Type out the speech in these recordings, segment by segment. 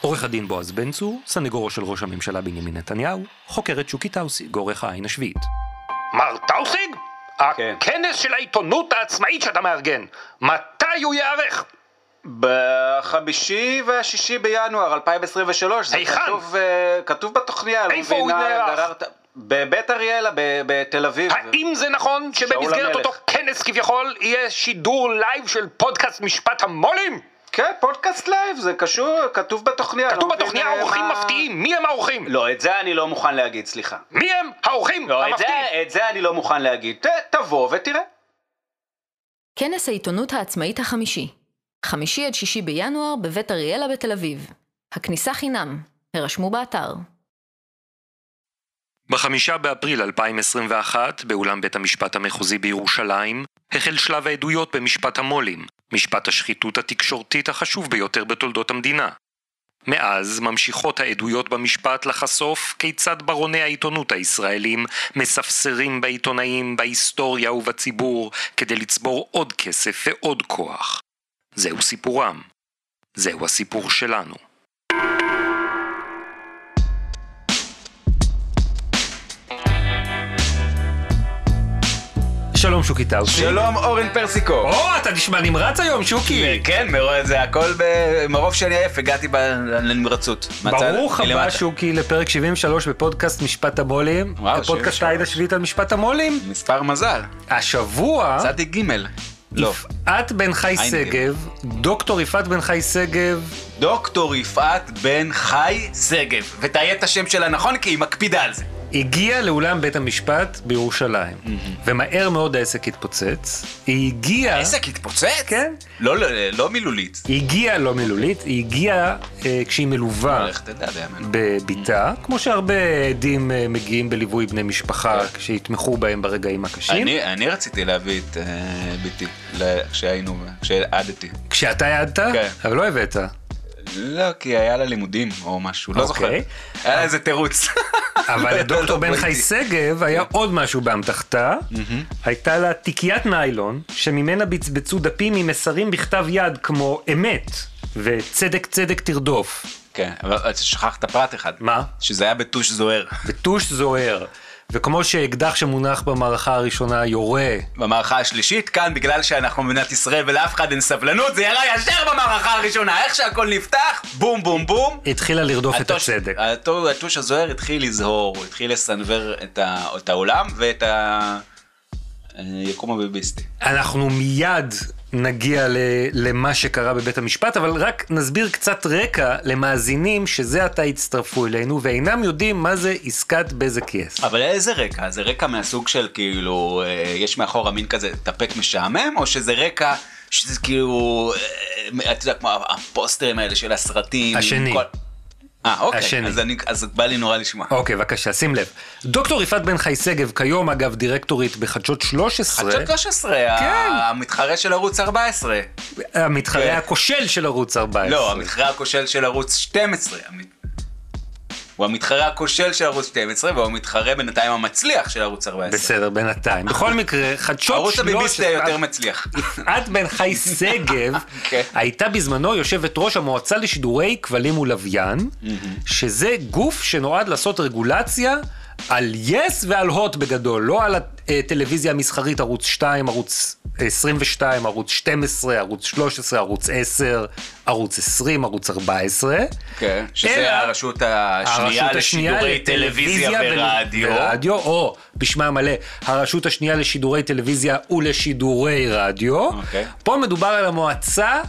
עורך הדין בועז בן צור, סנגורו של ראש הממשלה בנימין נתניהו, חוקר את שוקי טאוסיג, עורך העין השביעית. מר טאוסיג? כן. הכנס של העיתונות העצמאית שאתה מארגן, מתי הוא ייערך? בחמישי והשישי בינואר 2023, זה היכן? כתוב, אה, כתוב בתוכניה, לא איפה הוא נערך? בבית אריאלה, בתל אביב. האם זה נכון שבמסגרת. אותו כנס כביכול יהיה שידור לייב של פודקאסט משפט המו"לים? כן, פודקאסט לייב, זה קשור, כתוב בתוכניה. כתוב לא מבין, בתוכניה אה, אורחים מה- מפתיעים, מי הם האורחים? לא, את זה אני לא מוכן להגיד, סליחה. מי הם האורחים לא, את המפתיעים? זה, את זה אני לא מוכן להגיד. ת- תבוא ותראה. כנס העיתונות העצמאית החמישי, חמישי עד שישי בינואר בבית אריאלה בתל אביב. הכניסה חינם, הרשמו באתר. בחמישה באפריל 2021, באולם בית המשפט המחוזי בירושלים, החל שלב העדויות במשפט המו"לים, משפט השחיתות התקשורתית החשוב ביותר בתולדות המדינה. מאז ממשיכות העדויות במשפט לחשוף כיצד ברוני העיתונות הישראלים מספסרים בעיתונאים, בהיסטוריה ובציבור כדי לצבור עוד כסף ועוד כוח. זהו סיפורם. זהו הסיפור שלנו. שלום שוקי טאוסי. שלום אורן פרסיקו. או, אתה נשמע נמרץ היום, שוקי. כן, זה הכל מרוב שאני עייף, הגעתי לנמרצות. ברוך הבא. שוקי לפרק 73 בפודקאסט משפט המו"לים. הפודקאסט 73. העין השביעית על משפט המו"לים. מספר מזל. השבוע, צדיק ג' לא. יפעת בן חי שגב, דוקטור יפעת בן חי שגב, דוקטור יפעת בן חי שגב. ותהיה את השם שלה נכון, כי היא מקפידה על זה. הגיעה לאולם בית המשפט בירושלים. ומהר מאוד העסק התפוצץ. היא הגיעה... העסק התפוצץ? כן. לא, לא, לא מילולית. היא הגיעה, לא מילולית, היא הגיעה אה, כשהיא מלווה. בביתה, כמו שהרבה עדים אה, מגיעים בליווי בני משפחה שיתמכו בהם ברגעים הקשים. אני, אני רציתי להביא את אה, ביתי, ל- כשהיינו, כשעדתי. כשאתה העדת, כן. אבל לא הבאת. לא, כי היה לה לימודים או משהו, לא זוכר. אוקיי. היה לה איזה תירוץ. אבל לדוקטור לא בן חי. שגב היה עוד משהו באמתחתה. הייתה לה תיקיית ניילון, שממנה בצבצו דפים עם מסרים בכתב יד כמו אמת וצדק צדק תרדוף. כן, אבל שכחת פרט אחד. מה? שזה היה בטוש זוהר. וטוש זוהר. וכמו שאקדח שמונח במערכה הראשונה יורה במערכה השלישית, כאן בגלל שאנחנו במדינת ישראל ולאף אחד אין סבלנות, זה ירה ישר במערכה הראשונה. איך שהכל נפתח, בום בום בום. התחילה לרדוף את הטוש- הצדק. הטו- הטוש הזוהר התחיל לזהור, הוא התחיל לסנוור את ה- את העולם ואת היקום הביביסטי. אנחנו מיד נגיע ל- למה שקרה בבית המשפט, אבל רק נסביר קצת רקע למאזינים שזה עתה הצטרפו אלינו ואינם יודעים מה זה עסקת בזק יס. אבל איזה רקע? זה רקע מהסוג של כאילו, אה, יש מאחורה מין כזה טפק משעמם, או שזה רקע שזה כאילו, אה, אתה יודע, כמו הפוסטרים האלה של הסרטים. השני. כל- אה, אוקיי, השני. אז, אני, אז בא לי נורא לשמוע. אוקיי, בבקשה, שים לב. דוקטור יפעת בן חי שגב, כיום אגב דירקטורית בחדשות 13, חדשות 13, כן. המתחרה של ערוץ 14. המתחרה כן. הכושל של ערוץ 14. לא, המתחרה הכושל של ערוץ 12. הוא המתחרה הכושל של ערוץ 12, והוא המתחרה בינתיים המצליח של ערוץ 14. בסדר, בינתיים. בכל מקרה, חדשות הערוץ 13... הביביסטי היותר מצליח. יפעת בן חי שגב כן. הייתה בזמנו יושבת ראש המועצה לשידורי כבלים ולוויין, שזה גוף שנועד לעשות רגולציה על יס ועל הוט בגדול, לא על הטלוויזיה המסחרית ערוץ 2, ערוץ 22, ערוץ 12, ערוץ 13, ערוץ 10, ערוץ 20, ערוץ 14. כן, אלא- שזה הרשות השנייה הרשות השנייה לשידורי טלוויזיה ורדיו. ורדיו, או בשמה המלא, הרשות השנייה לשידורי טלוויזיה ולשידורי רדיו. אוקיי. פה מדובר על המועצה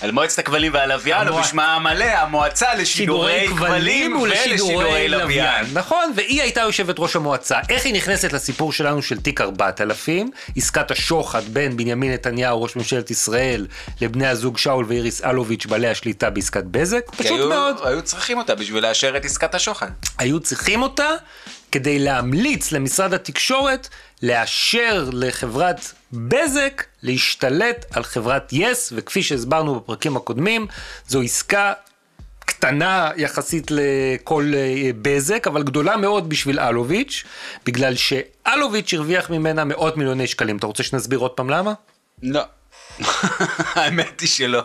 על מועצת הכבלים והלוויין, או המוע- בשמה המלא, המועצה לשידורי כבלים ולשידורי לוויין. נכון, והיא הייתה יושבת ראש המועצה. איך היא נכנסת לסיפור שלנו של תיק 4000, עסקת השוחד בין בנימין נתניהו, ראש ממשלת ישראל, לבני הזוג שאול ואיריס אלוביץ', בעלי השליטה בעסקת בזק? פשוט היו- מאוד. היו צריכים אותה בשביל לאשר את עסקת השוחד. היו צריכים אותה כדי להמליץ למשרד התקשורת לאשר לחברת בזק להשתלט על חברת יס, וכפי שהסברנו בפרקים הקודמים, זו עסקה קטנה יחסית לכל אה, בזק, אבל גדולה מאוד בשביל אלוביץ', בגלל שאלוביץ' הרוויח ממנה מאות מיליוני שקלים. אתה רוצה שנסביר עוד פעם למה? לא. האמת היא שלא.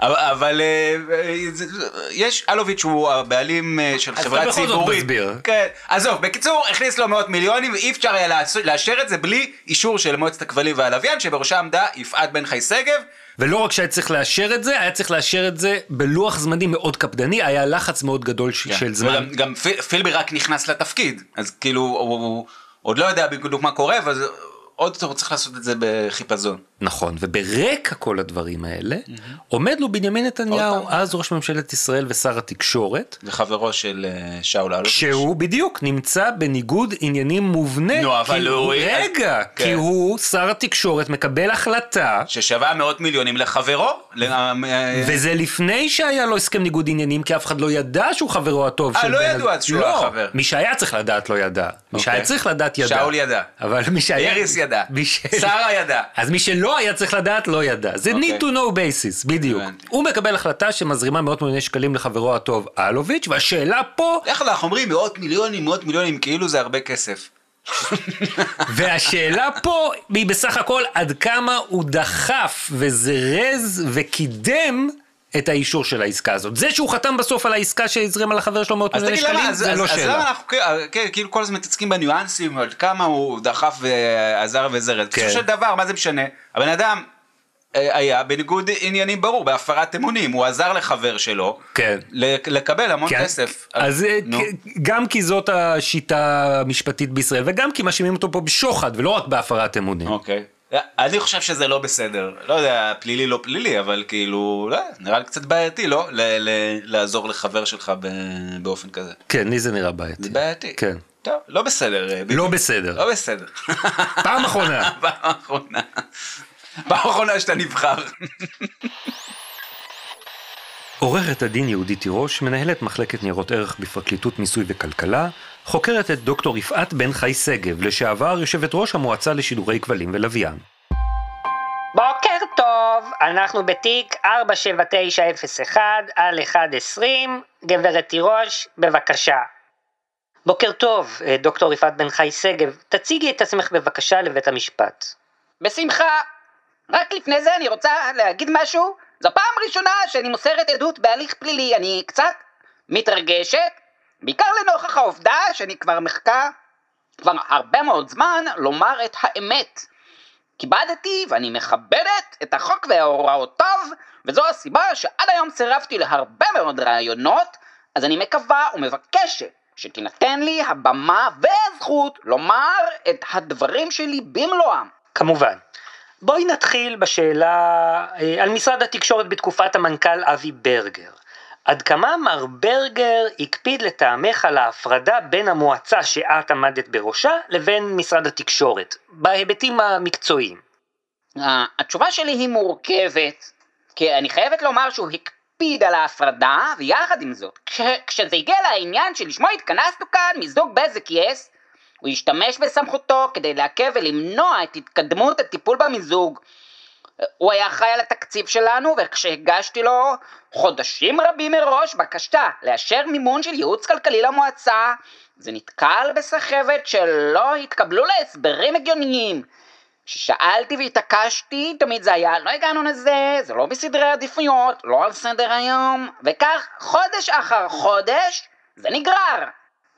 אבל- אה, יש, אלוביץ' הוא הבעלים אה, של אז חברה בכל זאת ציבורית. תסביר. כן, עזוב, בקיצור, הכניס לו מאות מיליונים, ואי אפשר היה לאשר את זה בלי אישור של מועצת הכבלים והלוויין, שבראשה עמדה יפעת בן חי שגב. ולא רק שהיה צריך לאשר את זה, היה צריך לאשר את זה בלוח זמנים מאוד קפדני, היה לחץ מאוד גדול ש- של זמן. וגם- גם פיל- פילבי רק נכנס לתפקיד, אז כאילו, הוא, הוא עוד לא יודע בדיוק מה קורה, אבל עוד יותר הוא צריך לעשות את זה בחיפזון. נכון, וברקע כל הדברים האלה, עומד לו בנימין נתניהו. אז ראש ממשלת ישראל ושר התקשורת, וחברו של אה, שאול אלוביץ'. שהוא בדיוק נמצא בניגוד עניינים מובנה. נו, אבל הוא- רגע, כן. כי הוא, שר התקשורת, מקבל החלטה, ששווה מאות מיליונים לחברו. ל- אה, וזה לפני שהיה לו הסכם ניגוד עניינים, כי אף אחד לא ידע שהוא חברו הטוב אה, של לא בן- ידעו אז שהוא לא, היה חבר. מי שהיה צריך לדעת לא ידע. מי שהיה אוקיי. צריך לדעת ידע. שאול ידע. אבל מי שהיה... איריס ידע. ש- שרה ידע. אז מי שלא היה צריך לדעת, לא ידע. זה אוקיי. need to know basis, בדיוק. הבנתי. הוא מקבל החלטה שמזרימה מאות מיליוני שקלים לחברו הטוב אלוביץ', והשאלה פה, איך אנחנו אומרים מאות מיליונים, מאות מיליונים, כאילו זה הרבה כסף. והשאלה פה היא בסך הכל עד כמה הוא דחף וזרז וקידם את האישור של העסקה הזאת. זה שהוא חתם בסוף על העסקה שהזרים על החבר שלו מאות אז מיליוני למה, שקלים, אז, זה אז, לא אז למה שאלה. אנחנו כן, כן, כאילו כל הזמן מתעסקים בניואנסים, עד כמה הוא דחף ועזר וזרז. כן. בסופו של דבר, מה זה משנה? הבן אדם אה, היה בניגוד עניינים ברור, בהפרת אמונים, הוא עזר לחבר שלו כן. לקבל המון כן. כסף. אז אה, נו. גם כי זאת השיטה המשפטית בישראל, וגם כי מאשימים אותו פה בשוחד, ולא רק בהפרת אמונים. אוקיי. אני חושב שזה לא בסדר, לא יודע, פלילי לא פלילי, אבל כאילו, לא, נראה לי קצת בעייתי, לא? ל- ל- לעזור לחבר שלך ב- באופן כזה. כן, לי זה נראה בעייתי. זה בעייתי. כן. טוב, לא בסדר. אה, ביבי. לא בסדר. לא בסדר. פעם אחרונה. פעם אחרונה. פעם אחרונה שאתה נבחר. עורכת הדין יהודית תירוש, מנהלת מחלקת ניירות ערך בפרקליטות מיסוי וכלכלה, חוקרת את דוקטור יפעת בן חי שגב, לשעבר יושבת ראש המועצה לשידורי כבלים ולוויין. בוקר טוב, אנחנו בתיק 47901 על 120, גברת תירוש, בבקשה. בוקר טוב, אה, דוקטור יפעת בן חי שגב, תציגי את עצמך בבקשה לבית המשפט. בשמחה. רק לפני זה אני רוצה להגיד משהו. זו פעם ראשונה שאני מוסרת עדות בהליך פלילי. אני קצת מתרגשת, בעיקר לנוכח העובדה שאני כבר מחכה כבר הרבה מאוד זמן לומר את האמת. כיבדתי ואני מכבדת את החוק והוראותיו, וזו הסיבה שעד היום סירבתי להרבה מאוד רעיונות, אז אני מקווה ומבקשת שתינתן לי הבמה והזכות לומר את הדברים שלי במלואם. כמובן. בואי נתחיל בשאלה אה, על משרד התקשורת בתקופת המנכ"ל אבי ברגר. עד כמה מר ברגר הקפיד לטעמך על ההפרדה בין המועצה שאת עמדת בראשה לבין משרד התקשורת, בהיבטים המקצועיים? התשובה שלי היא מורכבת, כי אני חייבת לומר שהוא הקפיד על ההפרדה, ויחד עם זאת, כש, כשזה הגיע לעניין שלשמו התכנסנו כאן, מיזוג בזק יס, הוא השתמש בסמכותו כדי לעכב ולמנוע את התקדמות הטיפול במיזוג. הוא היה אחראי על התקציב שלנו, וכשהגשתי לו חודשים רבים מראש בקשה לאשר מימון של ייעוץ כלכלי למועצה, זה נתקל בסחבת שלא התקבלו להסברים הגיוניים. כששאלתי והתעקשתי, תמיד זה היה, לא הגענו לזה, זה לא בסדרי עדיפויות, לא על סדר היום, וכך חודש אחר חודש זה נגרר.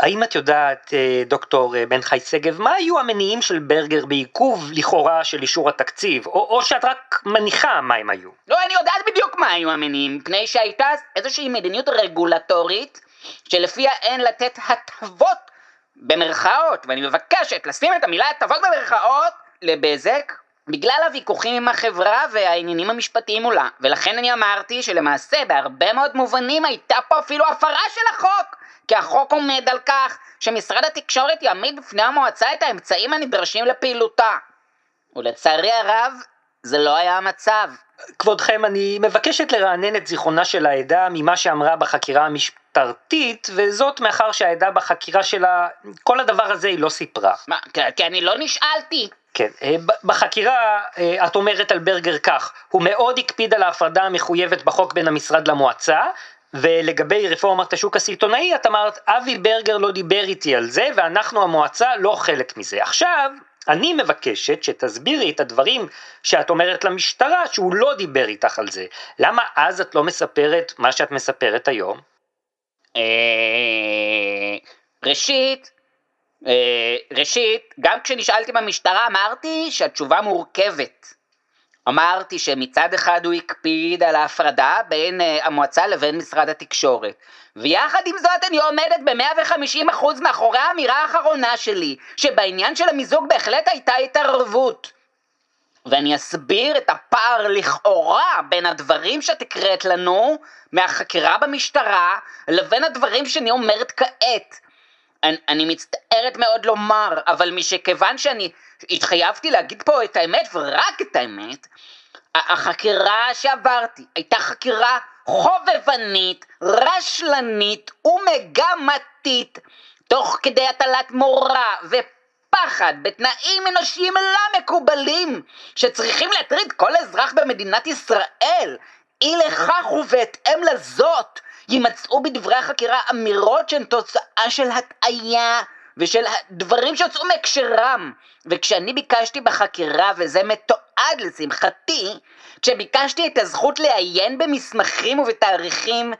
האם את יודעת, אה, דוקטור אה, בן חי שגב, מה היו המניעים של ברגר בעיכוב לכאורה של אישור התקציב, או, או שאת רק מניחה מה הם היו? לא, אני יודעת בדיוק מה היו המניעים, מפני שהייתה איזושהי מדיניות רגולטורית, שלפיה אין לתת הטבות במרכאות, ואני מבקשת לשים את המילה הטבות במרכאות לבזק, בגלל הוויכוחים עם החברה והעניינים המשפטיים מולה. ולכן אני אמרתי שלמעשה בהרבה מאוד מובנים הייתה פה אפילו הפרה של החוק, כי החוק עומד על כך שמשרד התקשורת יעמיד בפני המועצה את האמצעים הנדרשים לפעילותה. ולצערי הרב, זה לא היה המצב. כבודכם, אני מבקשת לרענן את זיכרונה של העדה ממה שאמרה בחקירה המשטרתית, וזאת מאחר שהעדה בחקירה שלה, כל הדבר הזה היא לא סיפרה. מה, כי- כי אני לא נשאלתי. כן, אה, בחקירה אה, את אומרת על ברגר כך, הוא מאוד הקפיד על ההפרדה המחויבת בחוק בין המשרד למועצה, ולגבי רפורמת השוק הסיטונאי את אמרת, אבי ברגר לא דיבר איתי על זה, ואנחנו המועצה לא חלק מזה. עכשיו, אני מבקשת שתסבירי את הדברים שאת אומרת למשטרה שהוא לא דיבר איתך על זה. למה אז את לא מספרת מה שאת מספרת היום? אה, ראשית, אה, ראשית, גם כשנשאלתי במשטרה אמרתי שהתשובה מורכבת. אמרתי שמצד אחד הוא הקפיד על ההפרדה בין אה, המועצה לבין משרד התקשורת. ויחד עם זאת אני עומדת ב-150% מאחורי האמירה האחרונה שלי, שבעניין של המיזוג בהחלט הייתה התערבות. ואני אסביר את הפער לכאורה בין הדברים שאת הקראת לנו מהחקירה במשטרה לבין הדברים שאני אומרת כעת. אני, אני מצטערת מאוד לומר, אבל משכיוון שאני התחייבתי להגיד פה את האמת ורק את האמת, החקירה שעברתי הייתה חקירה חובבנית, רשלנית ומגמתית, תוך כדי הטלת מורא ופחד בתנאים אנושיים לא מקובלים, שצריכים להטריד כל אזרח במדינת ישראל. אי לכך ובהתאם לזאת, יימצאו בדברי החקירה אמירות שהן תוצאה של הטעיה ושל דברים שהוצאו מהקשרם. וכשאני ביקשתי בחקירה, וזה מתועד לשמחתי, כשביקשתי את הזכות לעיין במסמכים ובתאריכים,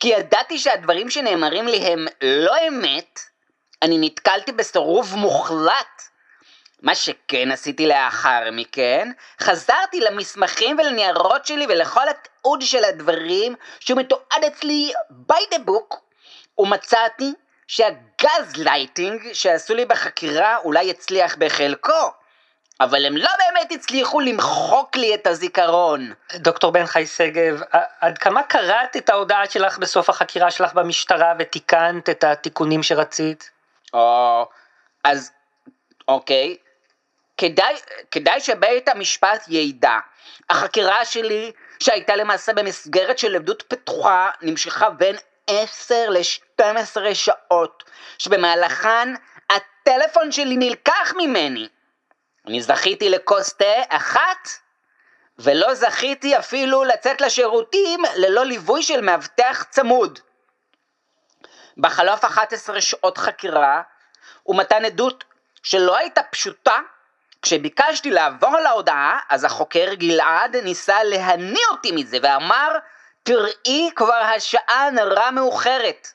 כי ידעתי שהדברים שנאמרים לי הם לא אמת, אני נתקלתי בסירוב מוחלט. מה שכן עשיתי לאחר מכן, חזרתי למסמכים ולניירות שלי ולכל התיעוד של הדברים שהוא מתועד אצלי by the book, ומצאתי שהגז לייטינג שעשו לי בחקירה אולי יצליח בחלקו, אבל הם לא באמת הצליחו למחוק לי את הזיכרון. דוקטור בן חי שגב, עד כמה קראת את ההודעה שלך בסוף החקירה שלך במשטרה ותיקנת את התיקונים שרצית? או, אז, אוקיי. כדאי, כדאי שבית המשפט ידע. החקירה שלי, שהייתה למעשה במסגרת של עדות פתוחה, נמשכה בין 10 ל-12 שעות, שבמהלכן הטלפון שלי נלקח ממני. אני זכיתי לכוס תה אחת, ולא זכיתי אפילו לצאת לשירותים ללא ליווי של מאבטח צמוד. בחלוף 11 שעות חקירה ומתן עדות שלא הייתה פשוטה, כשביקשתי לעבור להודעה, אז החוקר גלעד ניסה להניא אותי מזה ואמר, תראי כבר השעה נורא מאוחרת.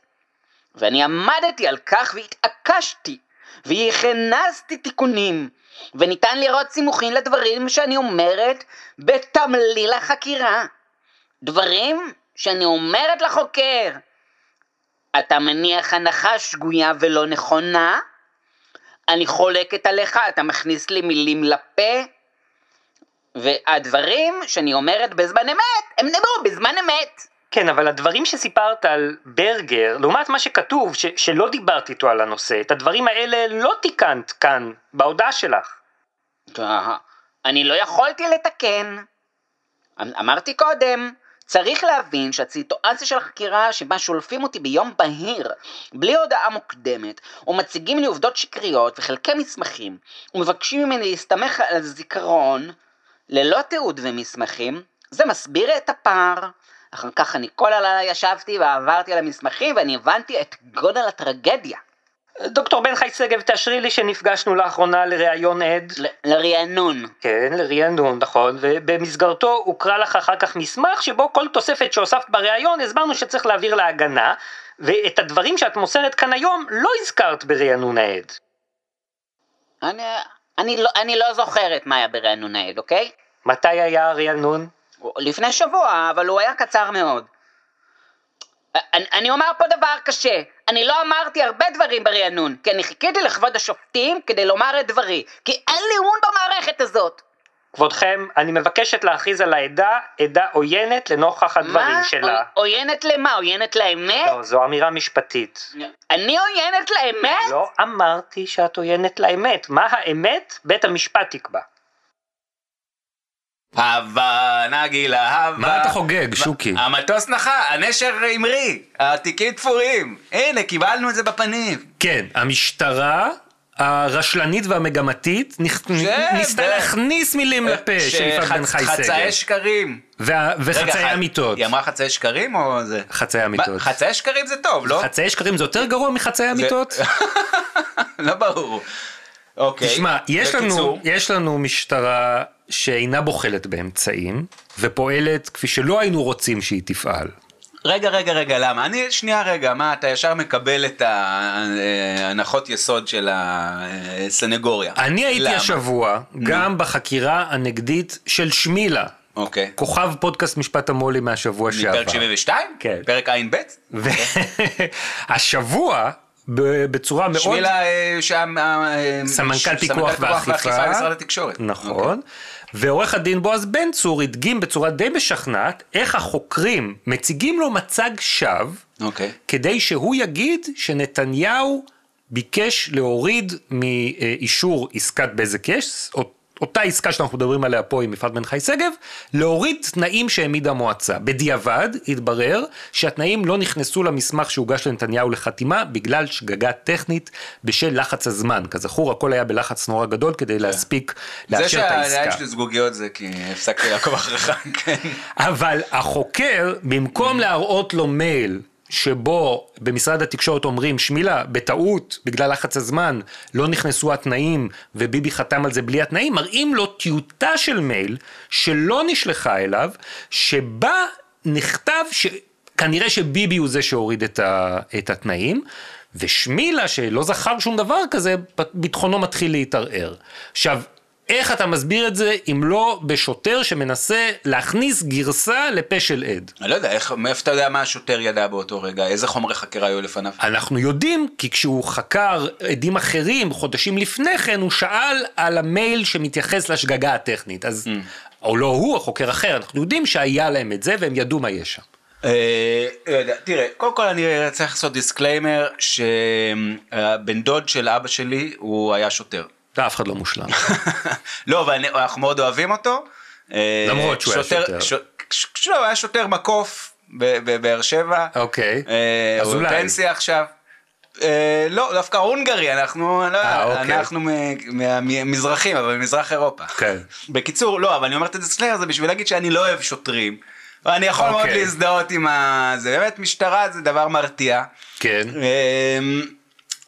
ואני עמדתי על כך והתעקשתי, והכנסתי תיקונים, וניתן לראות סימוכים לדברים שאני אומרת בתמליל החקירה. דברים שאני אומרת לחוקר. אתה מניח הנחה שגויה ולא נכונה? אני חולקת עליך, אתה מכניס לי מילים לפה, והדברים שאני אומרת בזמן אמת, הם נאמרו בזמן אמת. כן, אבל הדברים שסיפרת על ברגר, לעומת מה שכתוב, ש- שלא דיברת איתו על הנושא, את הדברים האלה לא תיקנת כאן, בהודעה שלך. אני לא יכולתי לתקן. אמ, אמרתי קודם, צריך להבין שהסיטואציה של החקירה שבה שולפים אותי ביום בהיר, בלי הודעה מוקדמת, ומציגים לי עובדות שקריות וחלקי מסמכים, ומבקשים ממני להסתמך על זיכרון, ללא תיעוד ומסמכים, זה מסביר את הפער. אחר כך אני כל הלילה ישבתי ועברתי על המסמכים ואני הבנתי את גודל הטרגדיה. דוקטור בן חי שגב, תאשרי לי שנפגשנו לאחרונה לראיון עד. ל- לרענון. כן, לרענון, נכון, ובמסגרתו הוקרא לך אחר כך מסמך שבו כל תוספת שהוספת בראיון הסברנו שצריך להעביר להגנה, ואת הדברים שאת מוסרת כאן היום לא הזכרת ברענון העד. אני, אני, לא, אני לא זוכרת מה היה ברענון העד, אוקיי? מתי היה הרענון? לפני שבוע, אבל הוא היה קצר מאוד. אני, אני אומר פה דבר קשה, אני לא אמרתי הרבה דברים ברענון, כי אני חיכיתי לכבוד השופטים כדי לומר את דברי, כי אין לי אמון במערכת הזאת. כבודכם, אני מבקשת להכריז על העדה עדה עוינת לנוכח הדברים מה? שלה. עוינת למה? עוינת לאמת? לא, זו אמירה משפטית. אני עוינת לאמת? לא אמרתי שאת עוינת לאמת. מה האמת? בית המשפט יקבע. הווה, נגילה, הווה. מה אתה חוגג, שוקי? המטוס נחה, הנשר המריא, התיקים תפורים. הנה, קיבלנו את זה בפנים. כן, המשטרה הרשלנית והמגמתית נכ- ניסתה להכניס מילים לפה של יפעת בן חי חצאי שגב. שקרים. וחצאי אמיתות. היא אמרה חצאי שקרים או זה? חצאי אמיתות. חצאי שקרים זה טוב, לא? חצאי שקרים זה יותר גרוע מחצאי אמיתות? לא ברור. אוקיי. תשמע, יש לנו, יש לנו משטרה שאינה בוחלת באמצעים, ופועלת כפי שלא היינו רוצים שהיא תפעל. רגע, רגע, רגע, למה? אני, שנייה רגע, מה, אתה ישר מקבל את ההנחות יסוד של הסנגוריה. אני הייתי למה? השבוע גם בחקירה הנגדית של שמילה, אוקיי. כוכב פודקאסט משפט המו"לים מהשבוע שעבר. מפרק 72? כן. פרק ע"ב? והשבוע, ב- בצורה מאוד... שמילה אה, שם... אה, סמנכ"ל ש- פיקוח ואכיפה. במשרד התקשורת. אוקיי. נכון. ועורך הדין בועז בן צור הדגים בצורה די משכנעת איך החוקרים מציגים לו מצג שווא אוקיי. כדי שהוא יגיד שנתניהו ביקש להוריד מאישור עסקת בזק יס, אותה עסקה שאנחנו מדברים עליה פה עם יפעת בן חי שגב, להוריד תנאים שהעמידה המועצה. בדיעבד התברר שהתנאים לא נכנסו למסמך שהוגש לנתניהו לחתימה בגלל שגגה טכנית בשל לחץ הזמן. כזכור הכל היה בלחץ נורא גדול כדי להספיק זה לאשר את העסקה. שהעיניים שלי זגוגיות זה כי הפסקתי לעקוב אחריך, כן. אבל החוקר, במקום להראות לו מייל שבו במשרד התקשורת אומרים, שמילה, בטעות, בגלל לחץ הזמן, לא נכנסו התנאים וביבי חתם על זה בלי התנאים, מראים לו טיוטה של מייל שלא נשלחה אליו, שבה נכתב שכנראה שביבי הוא זה שהוריד את, ה, את התנאים. ושמילה שלא זכר שום דבר כזה, ביטחונו מתחיל להתערער. עכשיו, איך אתה מסביר את זה אם לא בשוטר שמנסה להכניס גרסה לפה של עד? אני לא יודע, איך- מאיפה אתה יודע מה השוטר ידע באותו רגע? איזה חומרי חקירה היו לפניו? אנחנו יודעים כי כשהוא חקר עדים אחרים חודשים לפני כן הוא שאל על המייל שמתייחס לשגגה הטכנית אז או לא הוא או חוקר אחר אנחנו יודעים שהיה להם את זה והם ידעו מה יש שם. אה, לא יודע, תראה, קודם כל אני צריך לעשות disclaimer שבן דוד של אבא שלי הוא היה שוטר. אף אחד לא מושלם. לא, ואנחנו מאוד אוהבים אותו. אה, למרות שהוא היה שוטר. לא, הוא היה שוטר מקוף בבאר שבע. אוקיי. אה, אז הוא אולי. בפנסיה עכשיו. אה, לא, דווקא הונגרי, אנחנו, לא, אוקיי. אנחנו מהמזרחים, אבל ממזרח אירופה. כן. בקיצור, לא, אבל אני אומר את הדיסקלר זה בשביל להגיד שאני לא אוהב שוטרים. ואני יכול מאוד אוקיי. להזדהות עם ה... זה באמת משטרה זה דבר מרתיע. כן.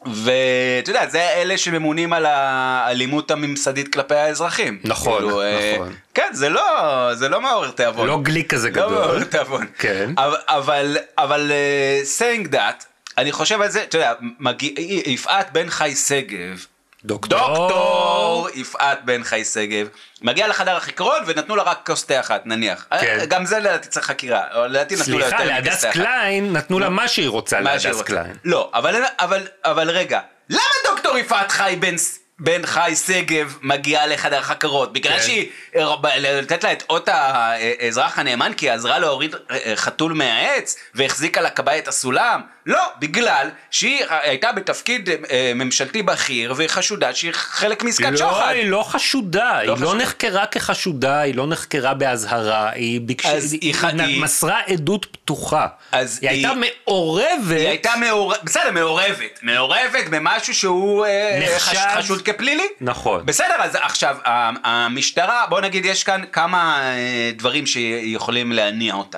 ואתה יודע, זה אלה שממונים על האלימות הממסדית כלפי האזרחים. נכון, כאילו, אה, נכון. כן, זה לא, זה לא מעורר תיאבון. לא גליק כזה לא גדול. מעורר תיאבון. כן. אבל, אבל, אבל אה, saying that, אני חושב על זה, אתה יודע, מגיע, יפעת בן חי שגב, דוקטור. דוקטור יפעת בן חי שגב, מגיעה לחדר החקירות ונתנו לה רק כוס תה אחת, נניח. כן. גם זה לדעתי צריך חקירה, לדעתי נתנו לה סליחה, יותר להדס מכוס תה אחת. קליין נתנו לה מה שהיא רוצה להדס. קליין. לא, אבל, אבל, אבל רגע, למה דוקטור יפעת חי בן, בן חי שגב מגיעה לחדר חקירות? בגלל כן. שהיא, אה, לתת לה את אות האזרח הנאמן כי היא עזרה להוריד אה, חתול מהעץ והחזיקה לכבאי את הסולם? לא, בגלל שהיא הייתה בתפקיד אה, ממשלתי בכיר והיא חשודה שהיא חלק מעסקת לא, שוחד. היא לא חשודה, היא לא חשודה. נחקרה כחשודה, היא לא נחקרה באזהרה, היא ביקשה, אז היא ח- היא- מסרה עדות פתוחה. אז היא הייתה היא- מעורבת, היא הייתה מעורבת, בסדר, מעורבת, מעורבת במשהו שהוא אה, נחשד. חש- חשוד כפלילי. נכון. בסדר, אז עכשיו, המשטרה, בוא נגיד, יש כאן כמה אה, דברים שיכולים להניע אותה.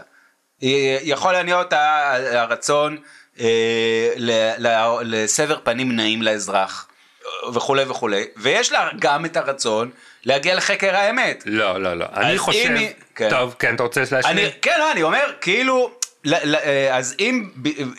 יכול להניע אותה הרצון אה, לסבר פנים נעים לאזרח וכולי וכולי, ויש לה גם את הרצון להגיע לחקר האמת. לא, לא, לא, אני חושב, אם כן. טוב, כן, אתה רוצה להשלים? אני, כן, לא, אני אומר, כאילו, ל, אה, אז אם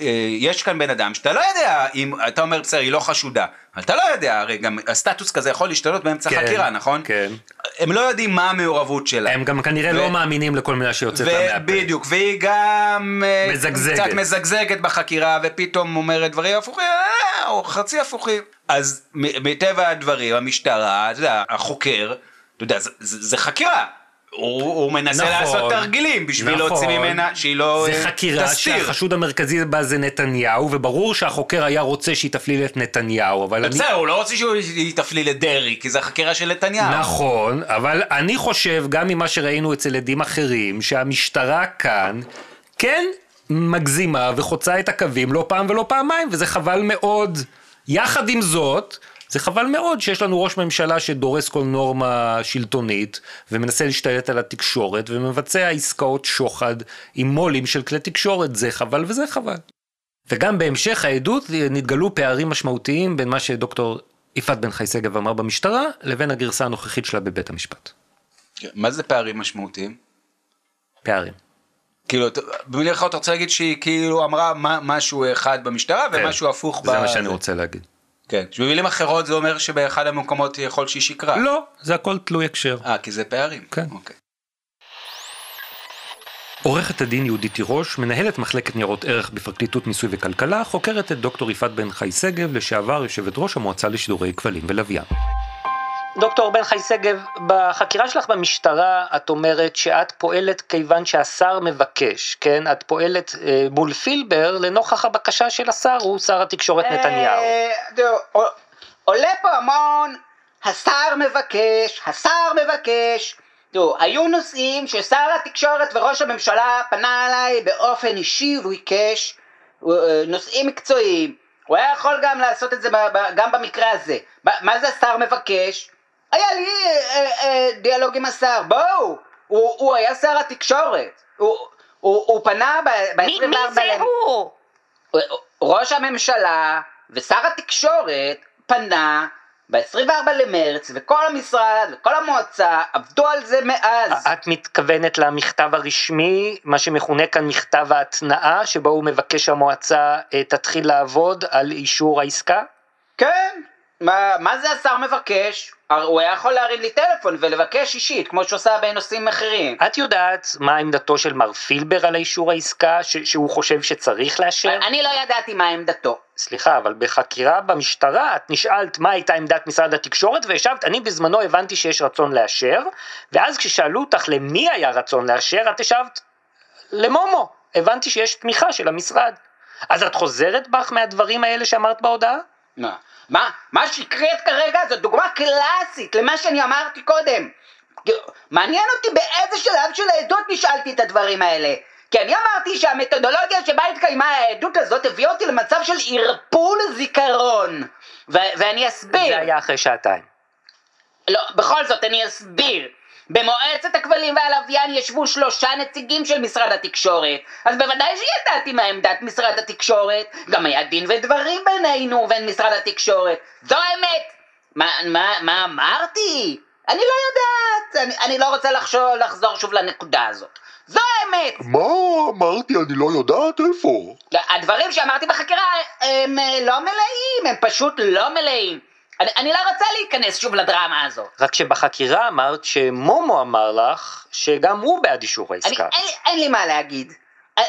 אה, יש כאן בן אדם שאתה לא יודע אם, אתה אומר, בסדר, היא לא חשודה, אתה לא יודע, הרי גם הסטטוס כזה יכול להשתנות באמצע כן, חקירה, נכון? כן. הם לא יודעים מה המעורבות שלה. הם גם כנראה ו- לא מאמינים לכל מילה שיוצאת לה מהפה. ובדיוק, והיא גם אה, מזגזגת. קצת מזגזגת בחקירה, ופתאום אומרת דברים הפוכים, אה, או חצי הפוכים. אז מטבע הדברים, המשטרה, אתה יודע, החוקר, אתה יודע, זה, זה, זה חקירה. הוא, הוא מנסה נכון, לעשות תרגילים בשביל נכון. להוציא ממנה שהיא לא זה אה, חקירה תסתיר. שהחשוד המרכזי בה זה נתניהו, וברור שהחוקר היה רוצה שהיא תפליל את נתניהו, אבל אני... בסדר, הוא לא רוצה שהיא תפליל את דרעי, כי זה החקירה של נתניהו. נכון, אבל אני חושב, גם ממה שראינו אצל עדים אחרים, שהמשטרה כאן כן מגזימה וחוצה את הקווים לא פעם ולא פעמיים, וזה חבל מאוד. יחד עם זאת, זה חבל מאוד שיש לנו ראש ממשלה שדורס כל נורמה שלטונית, ומנסה להשתלט על התקשורת, ומבצע עסקאות שוחד עם מו"לים של כלי תקשורת, זה חבל וזה חבל. וגם בהמשך העדות נתגלו פערים משמעותיים בין מה שדוקטור יפעת בן חי שגב אמר במשטרה, לבין הגרסה הנוכחית שלה בבית המשפט. מה זה פערים משמעותיים? פערים. כאילו, במילים אחרות אתה רוצה להגיד שהיא כאילו אמרה משהו אחד במשטרה ומשהו הפוך כן. זה מה שאני רוצה להגיד. כן. במילים אחרות זה אומר שבאחד המקומות יכול שהיא שיקרה. לא, זה הכל תלוי הקשר. אה, כי זה פערים. כן. אוקיי. עורכת הדין יהודית תירוש, מנהלת מחלקת ניירות ערך בפרקליטות מיסוי וכלכלה, חוקרת את דוקטור יפעת בן חי שגב, לשעבר יושבת ראש המועצה לשידורי כבלים ולוויין. דוקטור בן חי שגב, בחקירה שלך במשטרה את אומרת שאת פועלת כיוון שהשר מבקש, כן? את פועלת אה, מול פילבר לנוכח הבקשה של השר, הוא שר התקשורת נתניהו. אה, תראו, עול- עולה פה המון, השר מבקש, השר מבקש. תראו, היו נושאים ששר התקשורת וראש הממשלה פנה אליי באופן אישי והוא ביקש אה, נושאים מקצועיים. הוא היה יכול גם לעשות את זה גם במקרה הזה. מה זה השר מבקש? היה לי אה, אה, דיאלוג עם השר, בואו, הוא, הוא היה שר התקשורת. הוא, הוא, הוא פנה ב-24 מי, מי זה הוא? ראש הממשלה ושר התקשורת פנה ב-24 למרץ וכל המשרד וכל המועצה עבדו על זה מאז. את מתכוונת למכתב הרשמי, מה שמכונה כאן מכתב ההתנעה, שבו הוא מבקש שהמועצה אה, תתחיל לעבוד על אישור העסקה? כן, מה, מה זה השר מבקש? הוא היה יכול להרים לי טלפון ולבקש אישית כמו שעושה בנושאים אחרים. את יודעת מה עמדתו של מר פילבר על האישור העסקה, ש- שהוא חושב שצריך לאשר? אני לא ידעתי מה עמדתו. סליחה, אבל בחקירה במשטרה את נשאלת מה הייתה עמדת משרד התקשורת והשבת, אני בזמנו הבנתי שיש רצון לאשר, ואז כששאלו אותך למי היה רצון לאשר, את השבת למומו, הבנתי שיש תמיכה של המשרד. אז את חוזרת בך מהדברים האלה שאמרת בהודעה? מה? מה, מה שהקראת כרגע זו דוגמה קלאסית למה שאני אמרתי קודם. מעניין אותי באיזה שלב של העדות נשאלתי את הדברים האלה. כי אני אמרתי שהמתודולוגיה שבה התקיימה העדות הזאת הביאה אותי למצב של ערפול זיכרון. ו- ואני אסביר. זה היה אחרי שעתיים. לא, בכל זאת אני אסביר. במועצת הכבלים והלוויין ישבו שלושה נציגים של משרד התקשורת, אז בוודאי שידעתי מה עמדת משרד התקשורת, גם היה דין ודברים בינינו ובין משרד התקשורת. זו האמת! מה, מה, מה אמרתי? אני לא יודעת, אני, אני לא רוצה לחשוב, לחזור שוב לנקודה הזאת. זו האמת! מה אמרתי? אני לא יודעת איפה. הדברים שאמרתי בחקירה הם אה, לא מלאים, הם פשוט לא מלאים. אני, אני לא רוצה להיכנס שוב לדרמה הזאת. רק שבחקירה אמרת שמומו אמר לך שגם הוא בעד אישור אני, העסקה. אין, לי- אין לי מה להגיד.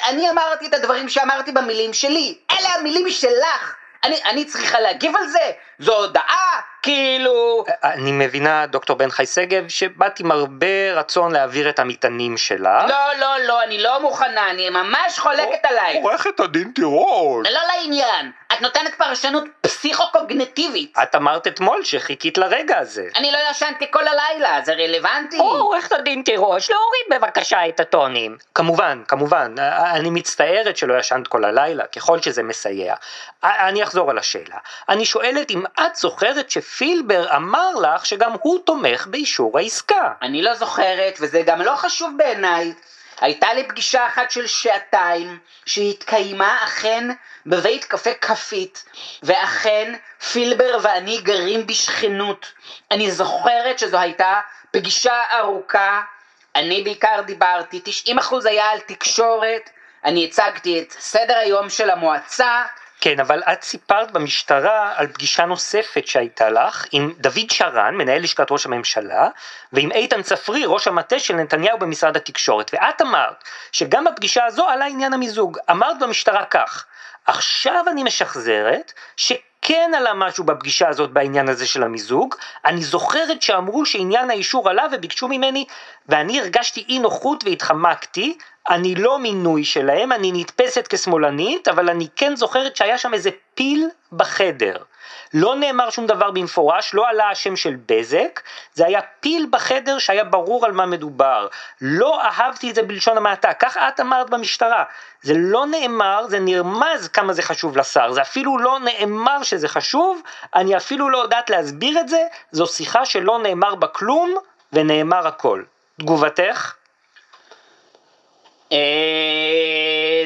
אני אמרתי את הדברים שאמרתי במילים שלי. אלה המילים שלך. אני, אני צריכה להגיב על זה? זו הודעה? כאילו... אני מבינה, דוקטור בן חי שגב, שבאת עם הרבה רצון להעביר את המטענים שלה. לא, לא, לא, אני לא מוכנה, אני ממש חולקת עלייך. עורכת הדין תירוש. זה לא לעניין. את נותנת פרשנות פסיכו-קוגנטיבית. את אמרת אתמול שחיכית לרגע הזה. אני לא ישנתי כל הלילה, זה רלוונטי? עורכת הדין תירוש, להוריד בבקשה את הטונים. כמובן, כמובן, אני מצטערת שלא ישנת כל הלילה, ככל שזה מסייע. אני אחזור על השאלה. אני שואלת אם את זוכרת שפילבר אמר לך שגם הוא תומך באישור העסקה. אני לא זוכרת, וזה גם לא חשוב בעיניי. הייתה לי פגישה אחת של שעתיים, שהתקיימה אכן בבית קפה כפית, ואכן פילבר ואני גרים בשכנות. אני זוכרת שזו הייתה פגישה ארוכה, אני בעיקר דיברתי, 90% היה על תקשורת, אני הצגתי את סדר היום של המועצה, כן, אבל את סיפרת במשטרה על פגישה נוספת שהייתה לך עם דוד שרן, מנהל לשכת ראש הממשלה, ועם איתן צפרי, ראש המטה של נתניהו במשרד התקשורת, ואת אמרת שגם בפגישה הזו עלה עניין המיזוג. אמרת במשטרה כך, עכשיו אני משחזרת שכן עלה משהו בפגישה הזאת בעניין הזה של המיזוג, אני זוכרת שאמרו שעניין האישור עלה וביקשו ממני, ואני הרגשתי אי נוחות והתחמקתי, אני לא מינוי שלהם, אני נתפסת כשמאלנית, אבל אני כן זוכרת שהיה שם איזה פיל בחדר. לא נאמר שום דבר במפורש, לא עלה השם של בזק, זה היה פיל בחדר שהיה ברור על מה מדובר. לא אהבתי את זה בלשון המעטה, כך את אמרת במשטרה. זה לא נאמר, זה נרמז כמה זה חשוב לשר, זה אפילו לא נאמר שזה חשוב, אני אפילו לא יודעת להסביר את זה, זו שיחה שלא נאמר בה כלום, ונאמר הכל. תגובתך? אה,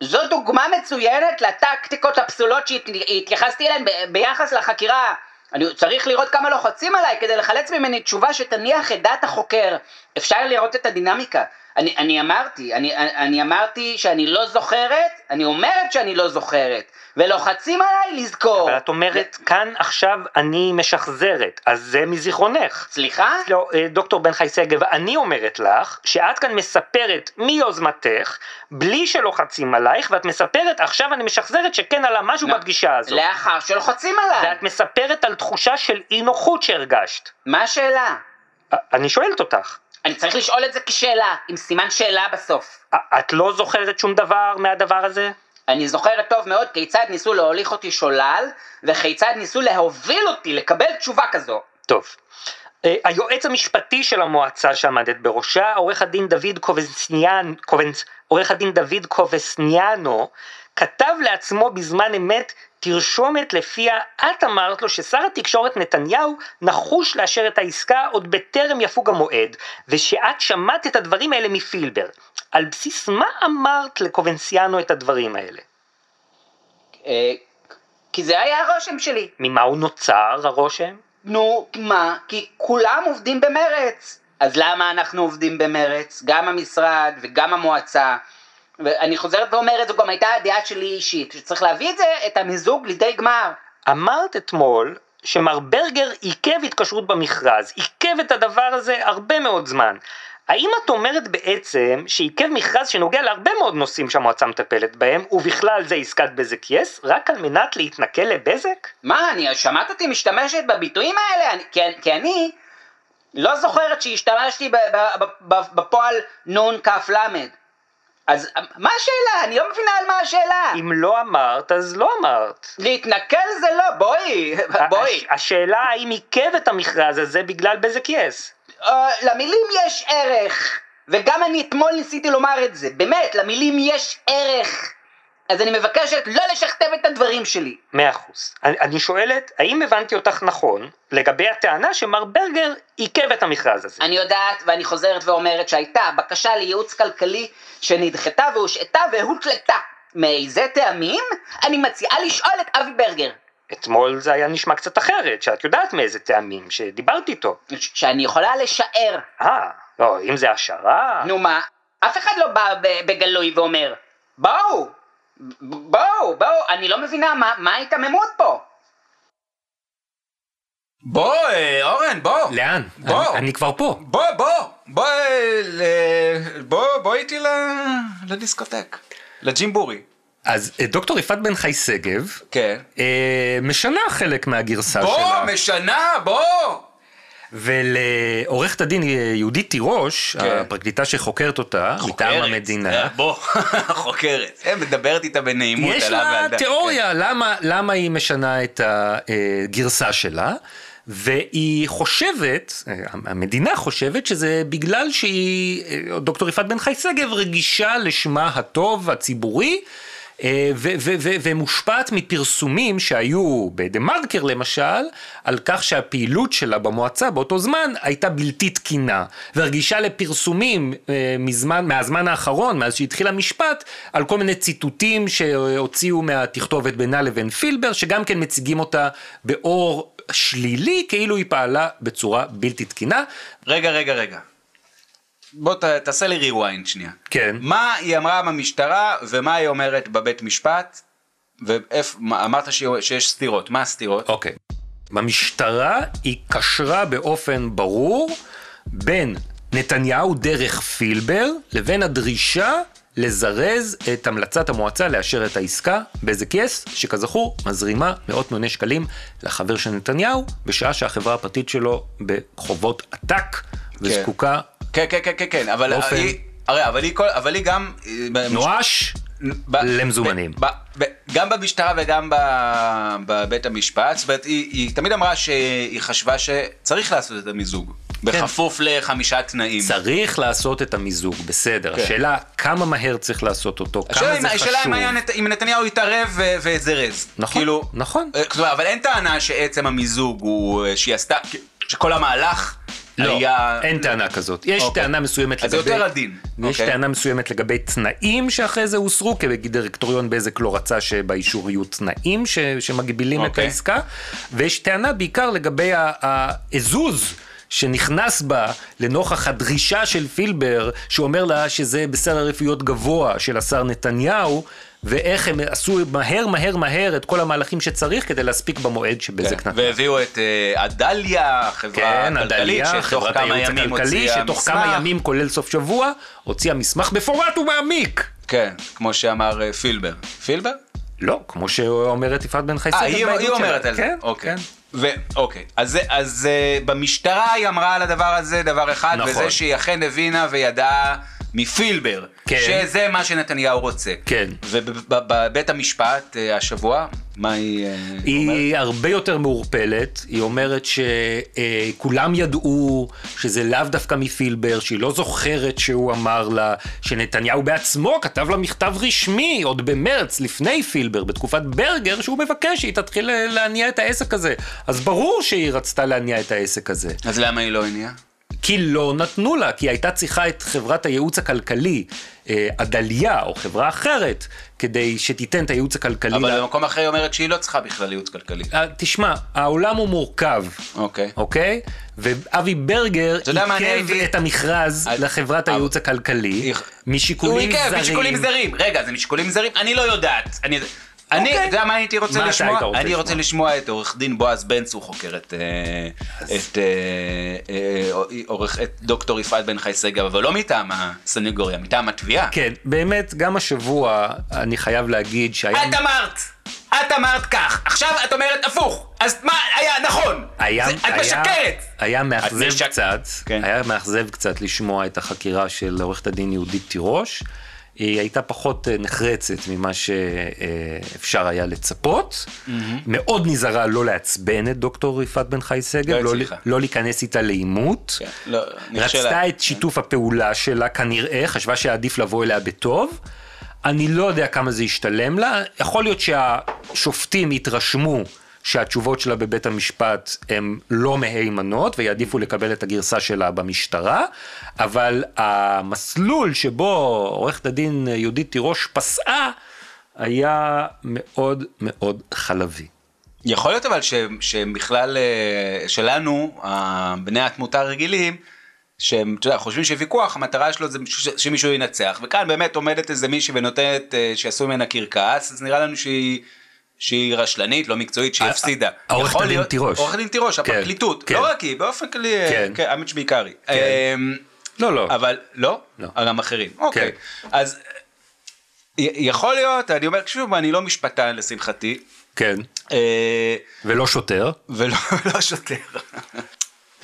זו דוגמה מצוינת לטקטיקות הפסולות שהתייחסתי אליהן ביחס לחקירה. אני צריך לראות כמה לוחצים עליי כדי לחלץ ממני תשובה שתניח את דעת החוקר. אפשר לראות את הדינמיקה. אני, אני אמרתי, אני, אני אמרתי שאני לא זוכרת, אני אומרת שאני לא זוכרת, ולוחצים עליי לזכור. אבל את אומרת, כאן עכשיו אני משחזרת, אז זה מזיכרונך. סליחה? לא, אה, דוקטור בן חי שגב, אני אומרת לך שאת כאן מספרת מיוזמתך, בלי שלוחצים עלייך, ואת מספרת, עכשיו אני משחזרת שכן עלה משהו לא. בפגישה הזאת. לאחר שלוחצים עליי. ואת מספרת על תחושה של אי נוחות שהרגשת. מה השאלה? א- אני שואלת אותך, אני צריך לשאול את זה כשאלה, עם סימן שאלה בסוף. את לא זוכרת שום דבר מהדבר הזה? אני זוכרת טוב מאוד כיצד ניסו להוליך אותי שולל, וכיצד ניסו להוביל אותי לקבל תשובה כזו. טוב. אה, היועץ המשפטי של המועצה שעמדת בראשה, עורך הדין דוד קובסניאן, קובנס, עורך הדין דוד קובסניאנו, כתב לעצמו בזמן אמת תרשומת לפיה את אמרת לו ששר התקשורת נתניהו נחוש לאשר את העסקה עוד בטרם יפוג המועד, ושאת שמעת את הדברים האלה מפילבר. על בסיס מה אמרת לקובנסיאנו את הדברים האלה? אה, כי זה היה הרושם שלי. ממה הוא נוצר הרושם? נו, מה? כי כולם עובדים במרץ. אז למה אנחנו עובדים במרץ? גם המשרד וגם המועצה. ואני חוזרת ואומרת, זו גם הייתה הדעה שלי אישית, שצריך להביא את זה, את המיזוג לידי גמר. אמרת אתמול שמר ברגר עיכב התקשרות במכרז, עיכב את הדבר הזה הרבה מאוד זמן. האם את אומרת בעצם שעיכב מכרז שנוגע להרבה מאוד נושאים שהמועצה מטפלת בהם, ובכלל זה עסקת בזק יס, רק על מנת להתנכל לבזק? מה, אני שמעת אותי משתמשת בביטויים האלה? אני, כי, כי אני לא זוכרת שהשתמשתי בפועל נון למד. אז מה השאלה? אני לא מבינה על מה השאלה. אם לא אמרת, אז לא אמרת. להתנכל זה לא, בואי, בואי. הש- השאלה האם עיכב את המכרז הזה בגלל בזק יס. Uh, למילים יש ערך, וגם אני אתמול ניסיתי לומר את זה, באמת, למילים יש ערך. אז אני מבקשת לא לשכתב את הדברים שלי. מאה אחוז. אני, אני שואלת, האם הבנתי אותך נכון לגבי הטענה שמר ברגר עיכב את המכרז הזה? אני יודעת, ואני חוזרת ואומרת שהייתה בקשה לייעוץ כלכלי שנדחתה והושעתה והותלתה. מאיזה טעמים? אני מציעה לשאול את אבי ברגר. אתמול זה היה נשמע קצת אחרת, שאת יודעת מאיזה טעמים, שדיברתי איתו. ש- שאני יכולה לשער. אה, לא, אם זה השערה... נו מה, אף אחד לא בא בגלוי ואומר, בואו, בואו, בואו, אני לא מבינה מה, מה ההיתממות פה. בוא, אה, אורן, בוא. לאן? בוא. אני, אני כבר פה. בוא, בוא, בוא, אה, ל- בוא, בוא איתי ל- לדיסקוטק, לג'ימבורי. אז אה, דוקטור יפעת בן חי שגב כן. אה, משנה חלק מהגרסה בוא, שלה. משנה, בוא. ולעורכת הדין יהודית תירוש, כן. הפרקליטה שחוקרת אותה, מטעם המדינה, אה, בוא, חוקרת. אה, מדברת איתה בנעימות יש לה דת. תיאוריה למה, למה היא משנה את הגרסה שלה. והיא חושבת, אה, המדינה חושבת שזה בגלל שהיא, אה, דוקטור יפעת בן חי שגב רגישה לשמה הטוב הציבורי אה, ומושפעת מפרסומים שהיו בדה מרקר למשל, על כך שהפעילות שלה במועצה באותו זמן הייתה בלתי תקינה, ורגישה לפרסומים אה, מזמן, מהזמן האחרון, מאז שהתחיל המשפט, על כל מיני ציטוטים שהוציאו מהתכתובת בינה לבין פילבר, שגם כן מציגים אותה באור שלילי, כאילו היא פעלה בצורה בלתי תקינה. רגע, רגע, רגע. בוא ת, תעשה לי rewind שנייה. כן. מה היא אמרה במשטרה ומה היא אומרת בבית משפט? ואמרת שיש סתירות, מה הסתירות? אוקיי. במשטרה היא קשרה באופן ברור בין נתניהו דרך פילבר לבין הדרישה לזרז את המלצת המועצה לאשר את העסקה בזק יס, שכזכור מזרימה מאות מיליוני שקלים לחבר של נתניהו, בשעה שהחברה הפרטית שלו בחובות עתק וזקוקה כן, כן, כן, כן, כן, אבל באופן- היא, הרי, אבל היא, כל- אבל היא גם... אה, נואש ב- למזומנים. ב- ב- גם במשטרה וגם ב- בבית המשפט, זאת אומרת, היא, היא תמיד אמרה שהיא חשבה שצריך לעשות את המיזוג, בכפוף לחמישה תנאים. צריך לעשות את המיזוג, בסדר. כן. השאלה כמה מהר צריך לעשות אותו, כמה אם- זה השאלה אם חשוב. היה נת- אם נתניהו יתערב ו- וזרז. נכון, כאילו, נכון. אה, זאת אומרת, אבל אין טענה שעצם המיזוג הוא, אה, שהיא עשתה, שכל המהלך לא, היה... אין טענה כזאת. יש אוקיי. טענה מסוימת אז לגבי... יותר עדין. יש אוקיי. טענה מסוימת לגבי תנאים שאחרי זה הוסרו, כי דירקטוריון בזק לא רצה שבאישור יהיו תנאים ש, שמגבילים את אוקיי. העסקה, ויש טענה בעיקר לגבי האזוז. שנכנס בה לנוכח הדרישה של פילבר, שאומר לה שזה בסדר עדיפויות גבוה של השר נתניהו, ואיך הם עשו מהר מהר מהר את כל המהלכים שצריך כדי להספיק במועד שבזק כן, נתנה. והביאו את אה, עדליה, חברה כן, כלכלית, עדליה, שתוך כמה ימים הכלכלי, הוציאה שתוך מסמך. כמה ימים, כולל סוף שבוע, הוציאה מסמך מפורט ומעמיק. כן, כמו שאמר אה, פילבר. פילבר? לא, כמו שאומרת יפעת בן חי אה, סגל היא, היא. אומרת על זה. כן, אוקיי. כן. ו- אוקיי, אז, אז אה, במשטרה היא אמרה על הדבר הזה דבר אחד, נכון. וזה שהיא אכן הבינה וידעה מפילבר, כן. שזה מה שנתניהו רוצה. כן. ובבית המשפט אה, השבוע, מה היא אה, אומרת? היא הרבה יותר מעורפלת, היא אומרת שכולם ידעו שזה לאו דווקא מפילבר, שהיא לא זוכרת שהוא אמר לה, שנתניהו בעצמו כתב לה מכתב רשמי עוד במרץ, לפני פילבר, בתקופת ברגר, שהוא מבקש שהיא תתחיל להניע את העסק הזה. אז ברור שהיא רצתה להניע את העסק הזה. אז למה היא לא הניעה? כי לא נתנו לה, כי הייתה צריכה את חברת הייעוץ הכלכלי, אה, עדליה או חברה אחרת, כדי שתיתן את הייעוץ הכלכלי. אבל לה- במקום אחר היא אומרת שהיא לא צריכה בכלל ייעוץ כלכלי. אה, תשמע, העולם הוא מורכב, אוקיי. אוקיי? ואבי ברגר אני עיכב את המכרז אני- לחברת אבל- הייעוץ הכלכלי איך- משיקולים הוא עיכב, זרים. משיקולים זרים. רגע, זה משיקולים זרים? אני לא יודעת. אני... אתה יודע מה הייתי רוצה מה אתה לשמוע? היית רוצה אני רוצה לשמוע? את עורך דין בועז בן צור חוקר את, אה, את, אה, אה, עורך- את דוקטור יפעת בן חי שגב, אבל לא מטעם הסנגוריה, מטעם התביעה. כן, באמת, גם השבוע אני חייב להגיד שהיה... את אמרת! את אמרת כך, עכשיו את אומרת הפוך, אז מה היה נכון? היה, זה, את היה, משקרת! היה מאכזב משק- קצת, כן. היה מאכזב קצת לשמוע את החקירה של עורכת הדין יהודית תירוש. היא הייתה פחות אה, נחרצת ממה שאפשר היה לצפות. מאוד נזהרה לא לעצבן את דוקטור יפעת בן חי שגב, לא לא. לא להיכנס איתה לעימות. כן, לא. רצתה את שיתוף הפעולה שלה כנראה, חשבה שעדיף לבוא אליה בטוב. אני לא יודע כמה זה ישתלם לה, יכול להיות שהשופטים יתרשמו שהתשובות שלה בבית המשפט הן לא מהימנות ויעדיפו לקבל את הגרסה שלה במשטרה, אבל המסלול שבו עורכת הדין יהודית תירוש פסעה היה מאוד מאוד חלבי. יכול להיות אבל ש, שהם בכלל, אה, שלנו, בני התמותה הרגילים, שהם, אתה יודע, חושבים שוויכוח, המטרה שלו זה שמישהו ינצח, וכאן באמת עומדת איזה מישהי ונותנת אה, שיעשו ממנה קרקס, אז נראה לנו שהיא... שהיא רשלנית, לא מקצועית, שהיא הפסידה. הדין להיות- תירוש. עורכת הדין תירוש, כן, הפרקליטות. כן. לא רק היא, באופן כללי, אה, כן. אמיץ' בעיקרי. אמ, לא, לא. אבל לא? לא. גם אחרים. אוקיי. אז י- יכול להיות, אני אומר, שוב, אני לא משפטן לשמחתי. כן, אה, ולא שוטר. ולא לא שוטר.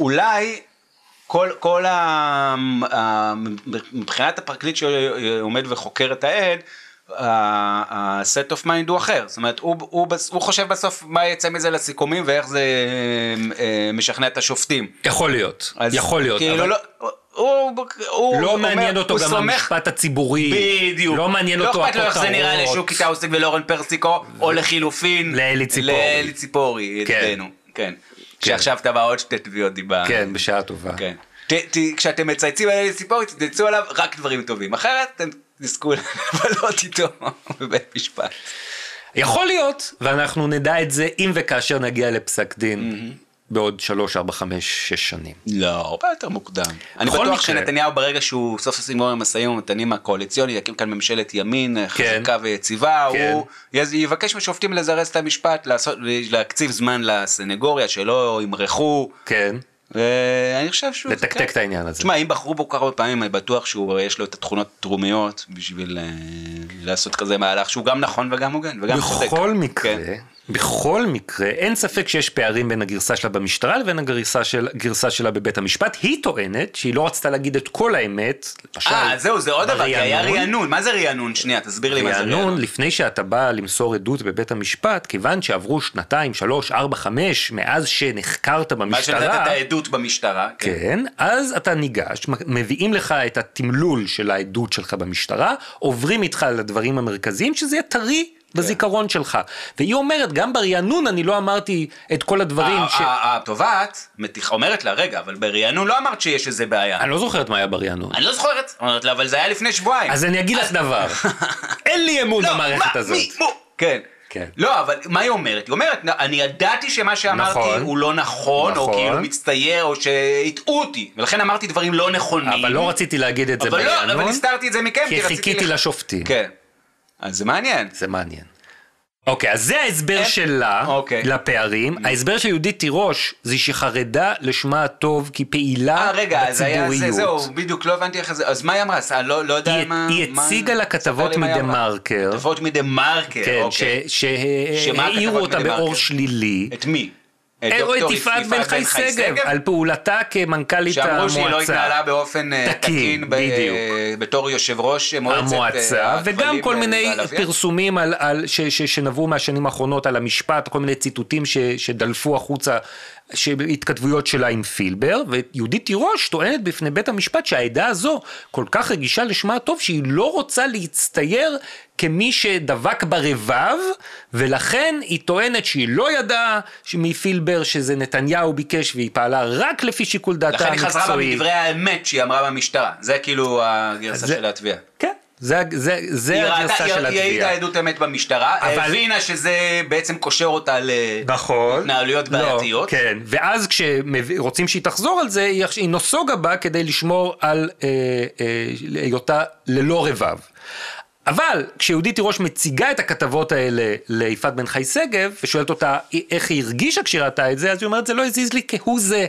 אולי כל, כל. ה... מבחינת הפרקליט שעומד וחוקר את העד, ה-set of mind הוא אחר, זאת אומרת הוא, הוא, בס- הוא חושב בסוף מה יצא מזה לסיכומים ואיך זה אה, משכנע את השופטים. יכול להיות, אז יכול להיות. כאילו אבל- לא, הוא, הוא לא אומר, מעניין אותו הוא גם סומך- המשפט הציבורי. בדיוק. לא מעניין אותו לא אכפת לו איך זה נראה הכותרות. לשוקי טאוסק ולאורן פרסיקו, או לחילופין. לאלי ציפורי. לאלי ציפורי, כן. ידידנו. כן. שעכשיו תבע עוד שתי תביעות דיבה. כן, בשעה טובה. כן. ת, ת, כשאתם מצייצים על אלי ציפורי, תצאו עליו רק דברים טובים. אחרת אתם תזכו לבלות איתו בבית משפט. יכול להיות, ואנחנו נדע את זה אם וכאשר נגיע לפסק דין בעוד 3, 4, 5, 6 שנים. לא, הרבה יותר מוקדם. אני בטוח מקרה- שנתניהו ברגע שהוא סוף סוף יגמור עם המשאים ומתנים הקואליציוני, יקים כאן ממשלת ימין כן. חזקה ויציבה, כן. הוא יז- יבקש משופטים לזרז את המשפט, לעשות- להקציב זמן לסנגוריה, שלא ימרחו, כן, ואני חושב שהוא... לתקתק כן. את העניין הזה. תשמע, אם בחרו בו כל כך הרבה פעמים, אני בטוח שהוא, יש לו את התכונות תרומיות בשביל אה, לעשות כזה מהלך שהוא גם נכון וגם הוגן וגם צודק. בכל מקרה, כן. בכל מקרה, אין ספק שיש פערים בין הגרסה שלה במשטרה לבין הגרסה, של, הגרסה שלה בבית המשפט. היא טוענת שהיא לא רצתה להגיד את כל האמת. אה, זהו, זה עוד דבר, כי היה. רענון. מה זה רענון? שנייה, תסביר לי מה זה רענון, רענון. לפני שאתה בא למסור עדות בבית המשפט, כיוון שעברו שנתיים, שלוש, ארבע, חמש, מאז שנחקרת במשטרה, שנתת את העדות במשטרה. כן, אז אתה ניגש, מביאים לך את התמלול של העדות שלך במשטרה, עוברים איתך לדברים המרכזיים, שזה יהיה טרי בזיכרון שלך. והיא אומרת, גם ברענון אני לא אמרתי את כל הדברים ה- ש... התובעת מתיח- אומרת לה, רגע, אבל ברענון לא אמרת שיש איזה בעיה. אני לא זוכרת מה היה ברענון. אני לא זוכרת, אומרת לה, אבל זה היה לפני שבועיים. אז אני אגיד לך דבר, אין לי אמון לא, במערכת הזאת. כן. כן. לא, אבל מה היא אומרת? היא אומרת, אני ידעתי שמה שאמרתי נכון. הוא לא נכון, או נכון. כאילו מצטייר, או שהטעו אותי, ולכן אמרתי דברים לא נכונים. אבל לא רציתי להגיד את זה אבל לא, אבל הסתרתי את זה מכם, כי רציתי... חיכיתי לח- לשופטים. כן. אז זה מעניין. זה מעניין. אוקיי, אז זה ההסבר אין- שלה אוקיי. לפערים. ההסבר של יהודית תירוש זה שהיא חרדה לשמה הטוב כפעילה אה, רגע, אז היה זה, בציבוריות. זהו, בדיוק, לא הבנתי איך זה, אז מה היא אמרה? אז אני לא לא יודע היא- מה... היא מה- הציגה לה כתבות אמרה. מדה-מרקר. כתבות מדה מרקר, כן, אוקיי. שהעירו אותה? באור שלילי. את מי? אה, או את דוקטור יפעת בן חי סגב, על פעולתה כמנכ"לית שאמרו שהיא לא התנהלה המועצה. באופן אה, תקין, בדיוק. בתור יושב ראש מועצת אה, המועצה, וגם כל מיני. פרסומים על, על, ש, ש, שנבעו מהשנים האחרונות על המשפט, כל מיני ציטוטים ש, שדלפו החוצה, התכתבויות שלה עם פילבר, ויהודית תירוש טוענת בפני בית המשפט שהעדה הזו כל כך רגישה לשמה הטוב שהיא לא רוצה להצטייר כמי שדבק ברבב, ולכן היא טוענת שהיא לא ידעה מפילבר שזה נתניהו ביקש והיא פעלה רק לפי שיקול דעתה לכן היא המקצועי. חזרה בה מדברי האמת שהיא אמרה במשטרה, זה כאילו הגרסה זה- של התביעה. כן, זה, זה, זה היא הגרסה היא- של היא העידה התביעה. עדות אמת במשטרה, אבל- הבינה שזה בעצם קושר אותה נכון. להתנהלויות בעייתיות. לא, כן, ואז כשרוצים שהיא תחזור על זה, היא היא נסוגה בה כדי לשמור על אה, אה, היותה ללא רבב. אבל כשיהודית תירוש מציגה את הכתבות האלה ליפעת בן חי שגב, ושואלת אותה איך היא הרגישה כשהיא ראתה את זה, אז היא אומרת, זה לא הזיז לי כהוא זה.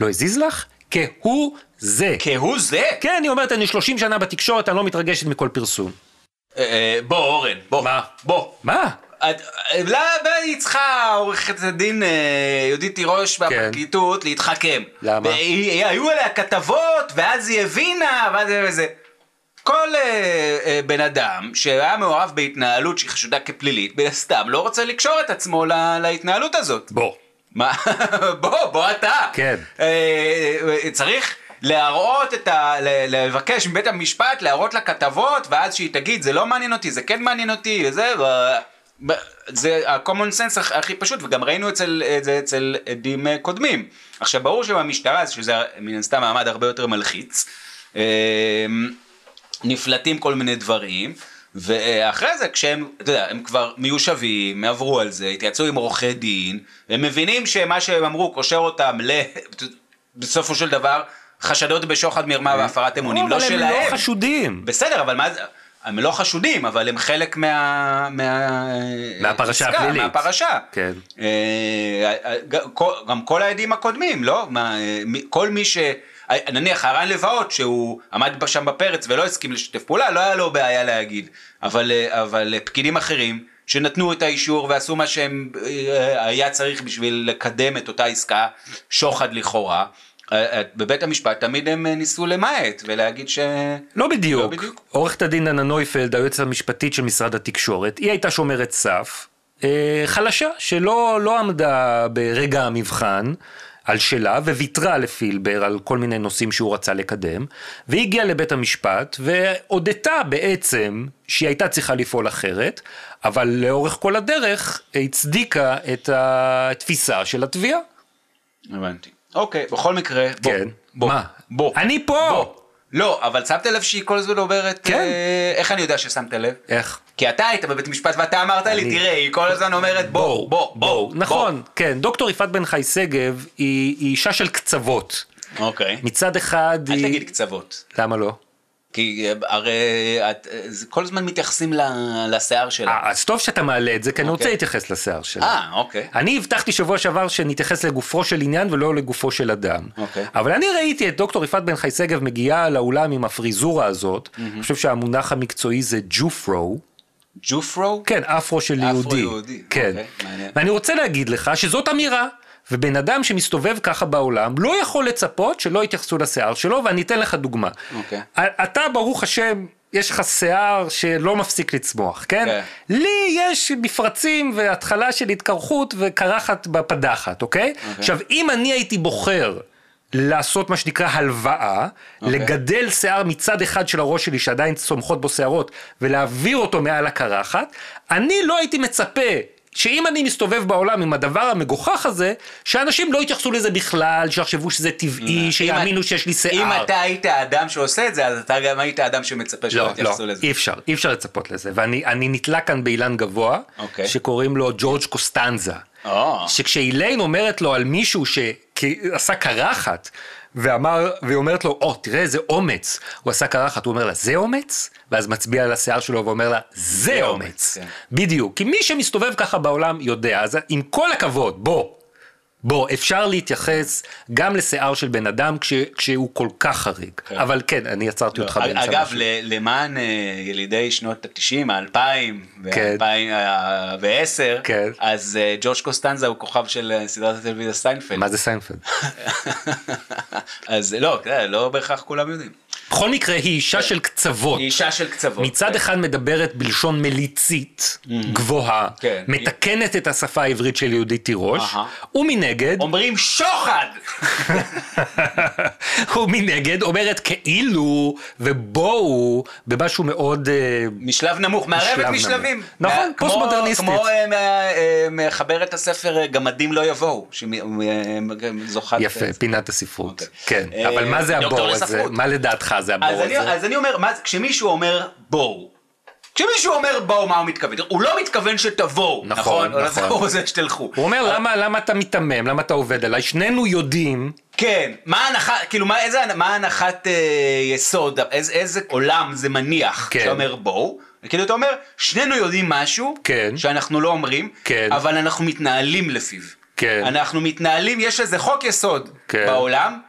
לא הזיז לך? כהוא זה. כהוא זה? כן, היא אומרת, אני 30 שנה בתקשורת, אני לא מתרגשת מכל פרסום. אה, אה, בוא אורן, בוא. מה? בוא. מה? למה היא צריכה עורכת הדין אה, יהודית תירוש והפרקליטות להתחכם? למה? היו עליה כתבות ואז היא הבינה ואז זה. כל בן אדם שהיה מעורב בהתנהלות שהיא חשודה כפלילית, מן הסתם לא רוצה לקשור את עצמו לה- להתנהלות הזאת. בוא. מה? בוא, בוא אתה. כן. צריך להראות את ה... לבקש מבית המשפט להראות לה כתבות, ואז שהיא תגיד, זה לא מעניין אותי, זה כן מעניין אותי, וזה... ו- זה ה-common sense הכ- הכי פשוט, וגם ראינו את זה אצל עדים אה, קודמים. עכשיו, ברור שבמשטרה, שזה מן הסתם מעמד הרבה יותר מלחיץ, אה, נפלטים כל מיני דברים, ואחרי זה כשהם, אתה יודע, הם כבר מיושבים, עברו על זה, התייעצו עם עורכי דין, הם מבינים שמה שהם אמרו קושר אותם ל... בסופו של דבר, חשדות בשוחד מרמה והפרת אמונים, לא אבל שלהם. הם לא חשודים. בסדר, אבל מה זה... הם לא חשודים, אבל הם חלק מה... מה... מהפרשה עסקה, הפלילית. מהפרשה. כן. אה, אה, גם כל- גם כל העדים הקודמים, לא? אה, כל מי ש... אה, נניח הרן לבאות שהוא עמד שם בפרץ ולא הסכים לשתף פעולה, לא היה לו בעיה להגיד. אבל, אה, אבל אה, פקידים אחרים שנתנו את האישור ועשו מה שהם אה, היה צריך בשביל לקדם את אותה עסקה, שוחד לכאורה. אה, אה, בבית המשפט תמיד הם אה, ניסו למעט ולהגיד ש... לא בדיוק. לא בדיוק. עורכת הדין דנה נויפלד, היועצת המשפטית של משרד התקשורת, היא הייתה שומרת סף, חלשה, שלא לא עמדה ברגע המבחן על שלה, וויתרה לפילבר על כל מיני נושאים שהוא רצה לקדם, והיא הגיעה לבית המשפט, והודתה בעצם שהיא הייתה צריכה לפעול אחרת, אבל לאורך כל הדרך הצדיקה את התפיסה של התביעה. הבנתי. אוקיי, בכל מקרה, בוא. כן. בוא. מה? בוא. אני פה! בוא. לא, אבל שמת לב שהיא כל הזמן אומרת... כן. אה, איך אני יודע ששמת לב? איך? כי אתה היית בבית משפט ואתה אמרת לי, אני- תראה, היא כל הזמן אומרת בוא, בוא, בוא. נכון, כן, דוקטור יפעת בן חי שגב היא, היא אישה של קצוות. בוא. אוקיי. מצד אחד אל היא... תגיד קצוות. למה לא? כי אה, הרי את, אה, כל הזמן מתייחסים ל- לשיער שלה. אה, אז טוב שאתה מעלה את זה, כי אני רוצה אוקיי. להתייחס לשיער שלה. אה, אוקיי. אני הבטחתי שבוע שעבר שנתייחס לגופו של עניין ולא לגופו של אדם. אוקיי. אבל אני ראיתי את דוקטור יפעת בן חי שגב מגיעה לאולם עם הפריזורה הזאת, אני חושב שהמונח המקצועי זה ג'ופרו. ג'ופרו? כן, אפרו של יהודי. אפרו-יהודי, כן. אוקיי, מעניין. ואני רוצה להגיד לך שזאת אמירה. ובן אדם שמסתובב ככה בעולם לא יכול לצפות שלא יתייחסו לשיער שלו, ואני אתן לך דוגמה. אוקיי. אתה, ברוך השם, יש לך שיער שלא מפסיק לצמוח, כן? כן. לי יש מפרצים והתחלה של התקרחות וקרחת בפדחת, אוקיי? עכשיו, אם אני הייתי בוחר לעשות מה שנקרא הלוואה, אוקיי. לגדל שיער מצד אחד של הראש שלי שעדיין צומחות בו שערות, ולהעביר אותו מעל הקרחת, אני לא הייתי מצפה שאם אני מסתובב בעולם עם הדבר המגוחך הזה, שאנשים לא יתייחסו לזה בכלל, שיחשבו שזה טבעי, שיאמינו שיש לי שיער. אם אתה היית האדם שעושה את זה, אז אתה גם היית האדם שמצפה שלא לא, יתייחסו לא, לזה. אי אפשר, אי אפשר לצפות לזה, ואני אני נתלה כאן באילן גבוה, אוקיי. שקוראים לו ג'ורג' קוסטנזה, או. שכשאיליין אומרת לו על מישהו שעשה קרחת, ואמר, והיא אומרת לו, או, תראה איזה אומץ, הוא עשה קרחת, הוא אומר לה, זה אומץ? ואז מצביע על השיער שלו ואומר לה, זה זה אומץ. אומץ, כן. בדיוק, כי מי שמסתובב ככה בעולם יודע, אז עם כל הכבוד, בוא. בוא, אפשר להתייחס גם לשיער של בן אדם כש, כשהוא כל כך חריג. כן. אבל כן, אני עצרתי אותך לא, באמצע אגב, משהו. למען אה, ילידי שנות ה-90, ה-2000 כן. ו-2010, כן. אז אה, ג'וש קוסטנזה הוא כוכב של אה, סדרת הטלוויזיה סיינפלד. מה זה סיינפלד? אז לא, כן, לא בהכרח כולם יודעים. בכל מקרה, היא אישה של קצוות. היא אישה של קצוות. מצד כן. אחד מדברת בלשון מליצית, גבוהה, כן. מתקנת את השפה העברית של יהודית תירוש, אהה. ומנגד, אומרים שוחד! ומנגד אומרת כאילו, ובואו, במשהו מאוד... אה, משלב נמוך, מערבת משלב משלבים. נכון, פוסט-מודרניסטית. כמו אה, אה, מחברת הספר גמדים לא יבואו, שזוכת... יפה, פינת הספרות. אוקיי. כן, אבל מה זה הבור הזה? מה לדעתך זה הבור הזה? אז אני אומר, כשמישהו אומר בואו, כשמישהו אומר בואו, מה הוא מתכוון? הוא לא מתכוון שתבואו, נכון, נכון? נכון. הוא רוצה שתלכו. הוא אומר, למה למה אתה מיתמם? למה אתה עובד עליי? שנינו יודעים, כן, מה ההנחה, כאילו, מה, איזה, מה ההנחת אה, יסוד, איזה, איזה עולם זה מניח, כן. שאתה אומר בואו, כאילו אתה אומר, שנינו יודעים משהו, כן. שאנחנו לא אומרים, כן. אבל אנחנו מתנהלים לפיו. כן. אנחנו מתנהלים, יש איזה חוק יסוד כן. בעולם,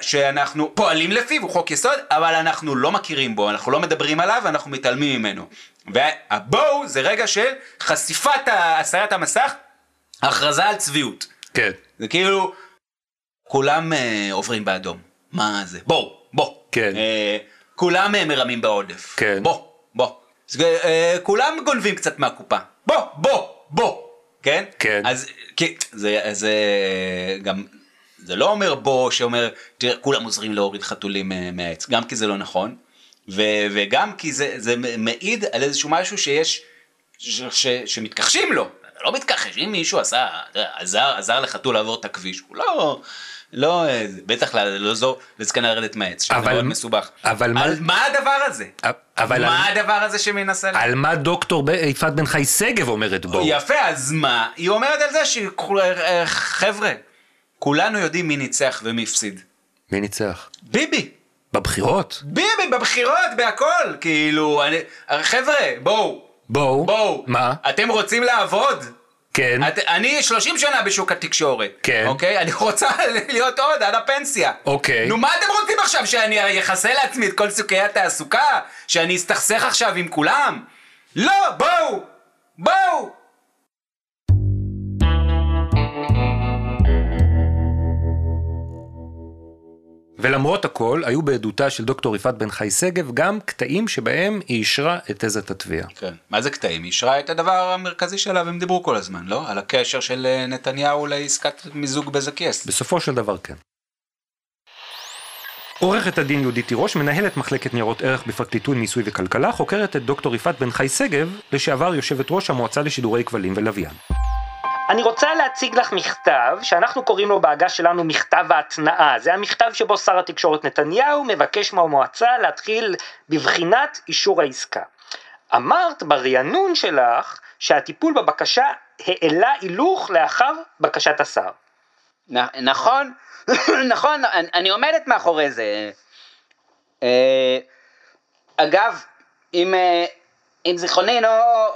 שאנחנו פועלים לפיו, הוא חוק יסוד, אבל אנחנו לא מכירים בו, אנחנו לא מדברים עליו, אנחנו מתעלמים ממנו. והבואו זה רגע של חשיפת הסרת המסך, הכרזה על צביעות. כן, זה כאילו, כולם אה, עוברים באדום. מה זה? בואו, בוא. כן. אה, כולם אה, מרמים בעודף. כן. בוא, בוא. זה, אה, כולם גונבים קצת מהקופה. בוא, בוא, בוא. כן? כן. אז כי, זה, זה גם, זה לא אומר בוא שאומר, תראה, כולם עוזרים להוריד חתולים אה, מהעץ. גם כי זה לא נכון, ו, וגם כי זה, זה מעיד על איזשהו משהו שיש, ש, ש, שמתכחשים לו. לא מתכחש, אם מישהו עשה, עזר, עזר לחתול לעבור את הכביש, הוא לא, לא, אה, בטח לא, לא זו לזקנה לרדת מהעץ, שזה אבל- מאוד מסובך. אבל מה- על מה הדבר הזה? אבל מה על- הדבר הזה שמנסה? על מה דוקטור יפעת בן חי שגב אומרת בואו? יפה, אז מה? היא אומרת על זה שחבר'ה, כולנו יודעים מי ניצח ומי הפסיד. מי ניצח? ביבי. בבחירות? ביבי בבחירות בהכל כאילו אני, חבר'ה בואו בואו. בואו מה? אתם רוצים לעבוד כן. את, אני 30 שנה בשוק התקשורת כן. אוקיי אני רוצה להיות עוד עד הפנסיה אוקיי. נו מה אתם רוצים עכשיו שאני אחסה לעצמי את כל סיכויי התעסוקה שאני אסתכסך עכשיו עם כולם לא בואו בואו ולמרות הכל, היו בעדותה של דוקטור יפעת בן חי שגב גם קטעים שבהם היא אישרה את תזת התביעה. כן. מה זה קטעים? היא אישרה את הדבר המרכזי שלה והם דיברו כל הזמן, לא? על הקשר של אה, נתניהו לעסקת מיזוג בזק יס. בסופו של דבר כן. עורכת הדין יהודית תירוש, מנהלת מחלקת ניירות ערך בפרקליטות מיסוי וכלכלה, חוקרת את דוקטור יפעת בן חי שגב, לשעבר יושבת ראש המועצה לשידורי כבלים ולוויין. אני רוצה להציג לך מכתב, שאנחנו קוראים לו בעגה שלנו מכתב ההתנעה. זה המכתב שבו שר התקשורת נתניהו מבקש מהמועצה להתחיל בבחינת אישור העסקה. אמרת ברענון שלך שהטיפול בבקשה העלה הילוך לאחר בקשת השר. נ- נכון, נכון, אני, אני עומדת מאחורי זה. אה, אגב, אם, אה, אם זיכרוני לא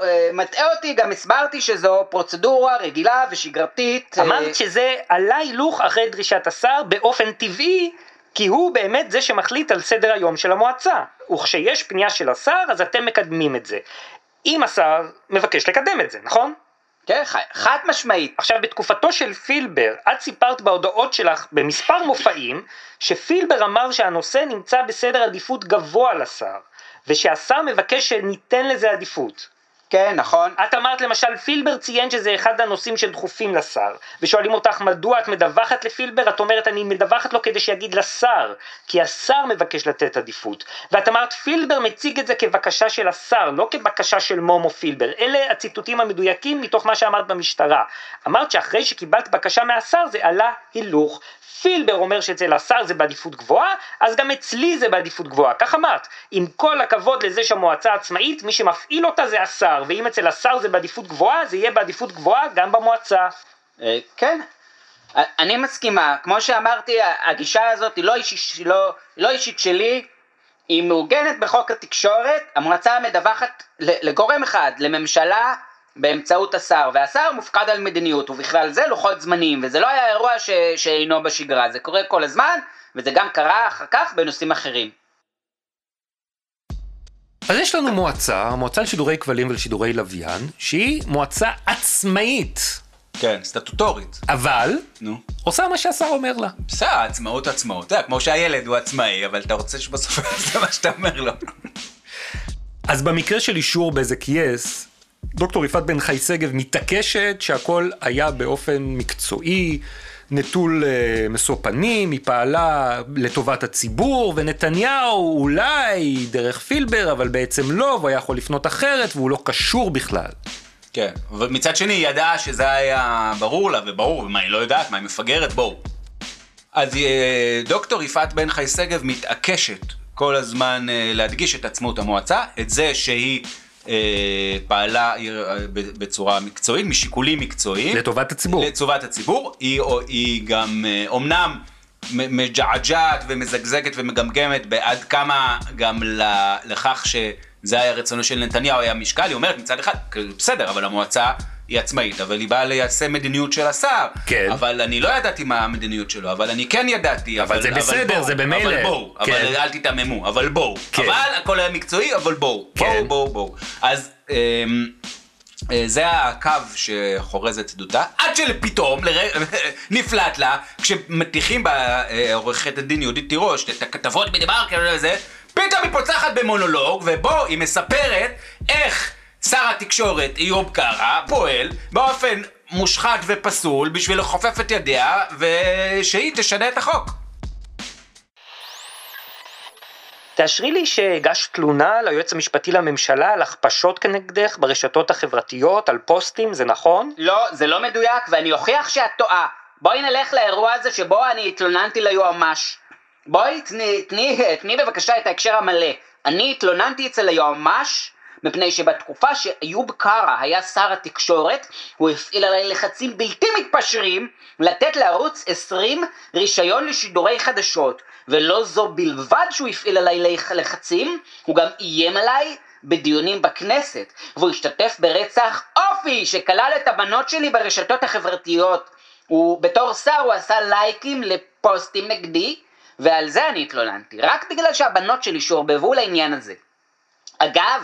אה, מטעה אותי, גם הסברתי שזו פרוצדורה רגילה ושגרתית. אה, אמרת שזה עלה הילוך אחרי דרישת השר באופן טבעי, כי הוא באמת זה שמחליט על סדר היום של המועצה. וכשיש פנייה של השר, אז אתם מקדמים את זה. אם השר מבקש לקדם את זה, נכון? כן, חד משמעית. עכשיו, בתקופתו של פילבר, את סיפרת בהודעות שלך במספר מופעים, שפילבר אמר שהנושא נמצא בסדר עדיפות גבוה לשר, ושהשר מבקש שניתן לזה עדיפות. כן, נכון. את אמרת למשל, פילבר ציין שזה אחד הנושאים שדחופים לשר, ושואלים אותך מדוע את מדווחת לפילבר, את אומרת אני מדווחת לו כדי שיגיד לשר, כי השר מבקש לתת עדיפות. ואת אמרת פילבר מציג את זה כבקשה של השר, לא כבקשה של מומו פילבר. אלה הציטוטים המדויקים מתוך מה שאמרת במשטרה. אמרת שאחרי שקיבלת בקשה מהשר זה עלה הילוך. פילבר אומר שאצל השר זה בעדיפות גבוהה, אז גם אצלי זה בעדיפות גבוהה, כך אמרת. עם כל הכבוד לזה שהמועצה עצמאית, מי שמפעיל אותה זה השר, ואם אצל השר זה בעדיפות גבוהה, זה יהיה בעדיפות גבוהה גם במועצה. אה, כן. אה, אני מסכימה, כמו שאמרתי, הגישה הזאת היא לא אישית, לא, לא אישית שלי, היא מעוגנת בחוק התקשורת, המועצה מדווחת לגורם אחד, לממשלה באמצעות השר, והשר מופקד על מדיניות, ובכלל זה לוחות זמנים, וזה לא היה אירוע ש... שאינו בשגרה, זה קורה כל הזמן, וזה גם קרה אחר כך בנושאים אחרים. אז יש לנו מועצה, המועצה לשידורי כבלים ולשידורי לוויין, שהיא מועצה עצמאית. כן, סטטוטורית. אבל, נו. עושה מה שהשר אומר לה. בסדר, עצמאות עצמאות. אתה יודע, כמו שהילד הוא עצמאי, אבל אתה רוצה שבסוף זה מה שאתה אומר לו. אז במקרה של אישור בזק יס, דוקטור יפעת בן חי שגב מתעקשת שהכל היה באופן מקצועי, נטול uh, משוא פנים, היא פעלה לטובת הציבור, ונתניהו אולי דרך פילבר, אבל בעצם לא, והוא היה יכול לפנות אחרת, והוא לא קשור בכלל. כן, אבל מצד שני היא ידעה שזה היה ברור לה, וברור, ומה היא לא יודעת, מה היא מפגרת, בואו. אז אה, דוקטור יפעת בן חי שגב מתעקשת כל הזמן אה, להדגיש את עצמאות המועצה, את זה שהיא אה, פעלה אה, בצורה מקצועית, משיקולים מקצועיים. לטובת הציבור. לטובת הציבור. היא, היא גם אומנם מג'עג'עת ומזגזגת ומגמגמת בעד כמה גם לכך שזה היה רצונו של נתניהו היה משקל, היא אומרת מצד אחד, בסדר, אבל המועצה היא עצמאית, אבל היא באה ליישם מדיניות של השר. כן. אבל אני לא ידעתי מה המדיניות שלו, אבל אני כן ידעתי. אבל, אבל זה בסדר, בוא, זה במילא. אבל בואו, כן. אבל אל תיתממו, אבל בואו. כן. אבל הכל היה מקצועי, אבל בואו. כן. בואו, בואו, בואו. אז... אמ, אה, זה הקו שחורז את עדותה, עד שלפתאום לר... נפלט לה, כשמטיחים בה אה, הדין יהודית תירוש את הכתבות בדה מרקר וזה, פתאום היא פוצחת במונולוג, ובו היא מספרת איך שר התקשורת איוב קרא פועל באופן מושחת ופסול בשביל לכופף את ידיה ושהיא תשנה את החוק. תאשרי לי שהגשת תלונה ליועץ המשפטי לממשלה על הכפשות כנגדך ברשתות החברתיות, על פוסטים, זה נכון? לא, זה לא מדויק ואני אוכיח שאת טועה. בואי נלך לאירוע הזה שבו אני התלוננתי ליועמ"ש. בואי תני, תני, תני בבקשה את ההקשר המלא. אני התלוננתי אצל היועמ"ש מפני שבתקופה שאיוב קרא היה שר התקשורת, הוא הפעיל עליי לחצים בלתי מתפשרים לתת לערוץ 20 רישיון לשידורי חדשות. ולא זו בלבד שהוא הפעיל עליי לחצים, הוא גם איים עליי בדיונים בכנסת, והוא השתתף ברצח אופי שכלל את הבנות שלי ברשתות החברתיות. הוא, בתור שר הוא עשה לייקים לפוסטים נגדי, ועל זה אני התלוננתי, רק בגלל שהבנות שלי שורבבו לעניין הזה. אגב,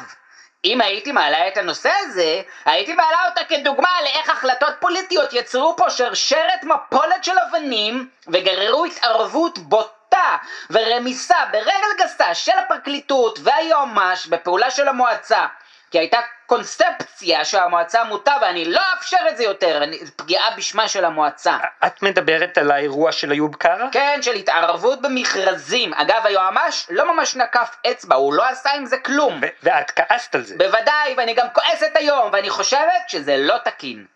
אם הייתי מעלה את הנושא הזה, הייתי מעלה אותה כדוגמה לאיך החלטות פוליטיות יצרו פה שרשרת מפולת של אבנים וגררו התערבות בוטה ורמיסה ברגל גסה של הפרקליטות והיועמ"ש בפעולה של המועצה. כי הייתה קונספציה שהמועצה מוטה ואני לא אאפשר את זה יותר, אני, פגיעה בשמה של המועצה. את מדברת על האירוע של איוב קרא? כן, של התערבות במכרזים. אגב, היועמ"ש לא ממש נקף אצבע, הוא לא עשה עם זה כלום. ואת כעסת על זה. בוודאי, ואני גם כועסת היום, ואני חושבת שזה לא תקין.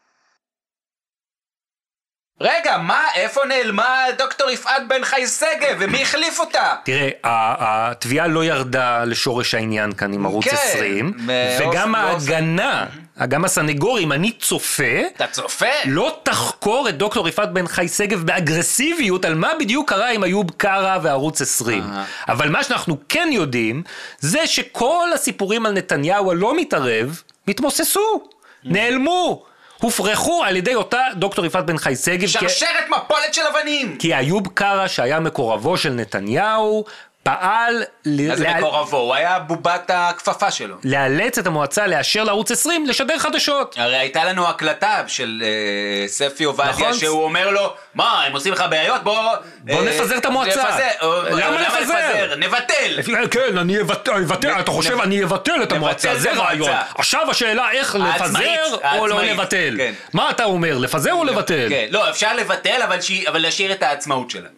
רגע, מה, איפה נעלמה דוקטור יפעת בן חי שגב, ומי החליף אותה? תראה, התביעה לא ירדה לשורש העניין כאן עם ערוץ כן, 20, באופן- וגם ההגנה, גם הסנגור, אם אני צופה, אתה צופה? לא תחקור את דוקטור יפעת בן חי שגב באגרסיביות על מה בדיוק קרה עם איוב קרא וערוץ 20. אהה. אבל מה שאנחנו כן יודעים, זה שכל הסיפורים על נתניהו הלא מתערב, התמוססו, נעלמו, הופרכו על ידי אותה דוקטור יפעת בן חי שגב. כי- שרשרת מפולת של אבנים! כי איוב קרא, שהיה מקורבו של נתניהו, פעל ל- זה לה- מקורבו? הוא היה בובת הכפפה שלו. לאלץ את המועצה לאשר לערוץ 20 לשדר חדשות. הרי הייתה לנו הקלטה של אה, ספי עובדיה, נכון. שהוא אומר לו, מה, הם עושים לך בעיות? בוא... בוא נפזר את המועצה." נפזר, או- למה לפזר? נבטל! כן, אני אבטל, אתה חושב אני אבטל את המועצה, זה. רעיון. עכשיו השאלה איך לפזר או לא לבטל. כן. מה אתה אומר, לפזר או לבטל? כן, לא, אפשר לבטל, אבל להשאיר את העצמאות שלה.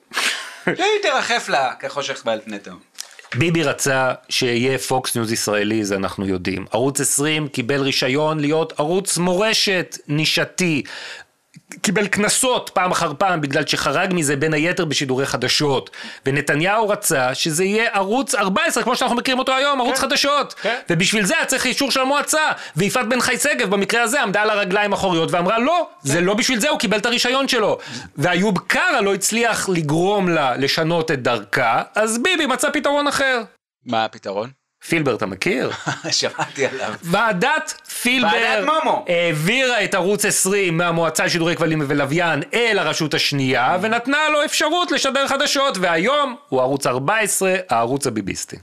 שהיא תרחף לה כחושך בעל פני תהום. ביבי רצה שיהיה פוקס ניוז ישראלי, זה אנחנו יודעים. ערוץ 20 קיבל רישיון להיות ערוץ מורשת נישתי. קיבל קנסות פעם אחר פעם בגלל שחרג מזה בין היתר בשידורי חדשות. ונתניהו רצה שזה יהיה ערוץ 14 כמו שאנחנו מכירים אותו היום, ערוץ חדשות. ובשביל זה היה צריך אישור של המועצה. ויפעת בן חי שגב במקרה הזה עמדה על הרגליים האחוריות ואמרה לא, זה לא בשביל זה, הוא קיבל את הרישיון שלו. ואיוב קרא לא הצליח לגרום לה לשנות את דרכה, אז ביבי מצא פתרון אחר. מה הפתרון? פילבר אתה מכיר? שמעתי עליו. ועדת פילבר ועדת מומו. העבירה את ערוץ 20 מהמועצה לשידורי כבלים ולוויין אל הרשות השנייה ונתנה לו אפשרות לשדר חדשות והיום הוא ערוץ 14 הערוץ הביביסטי.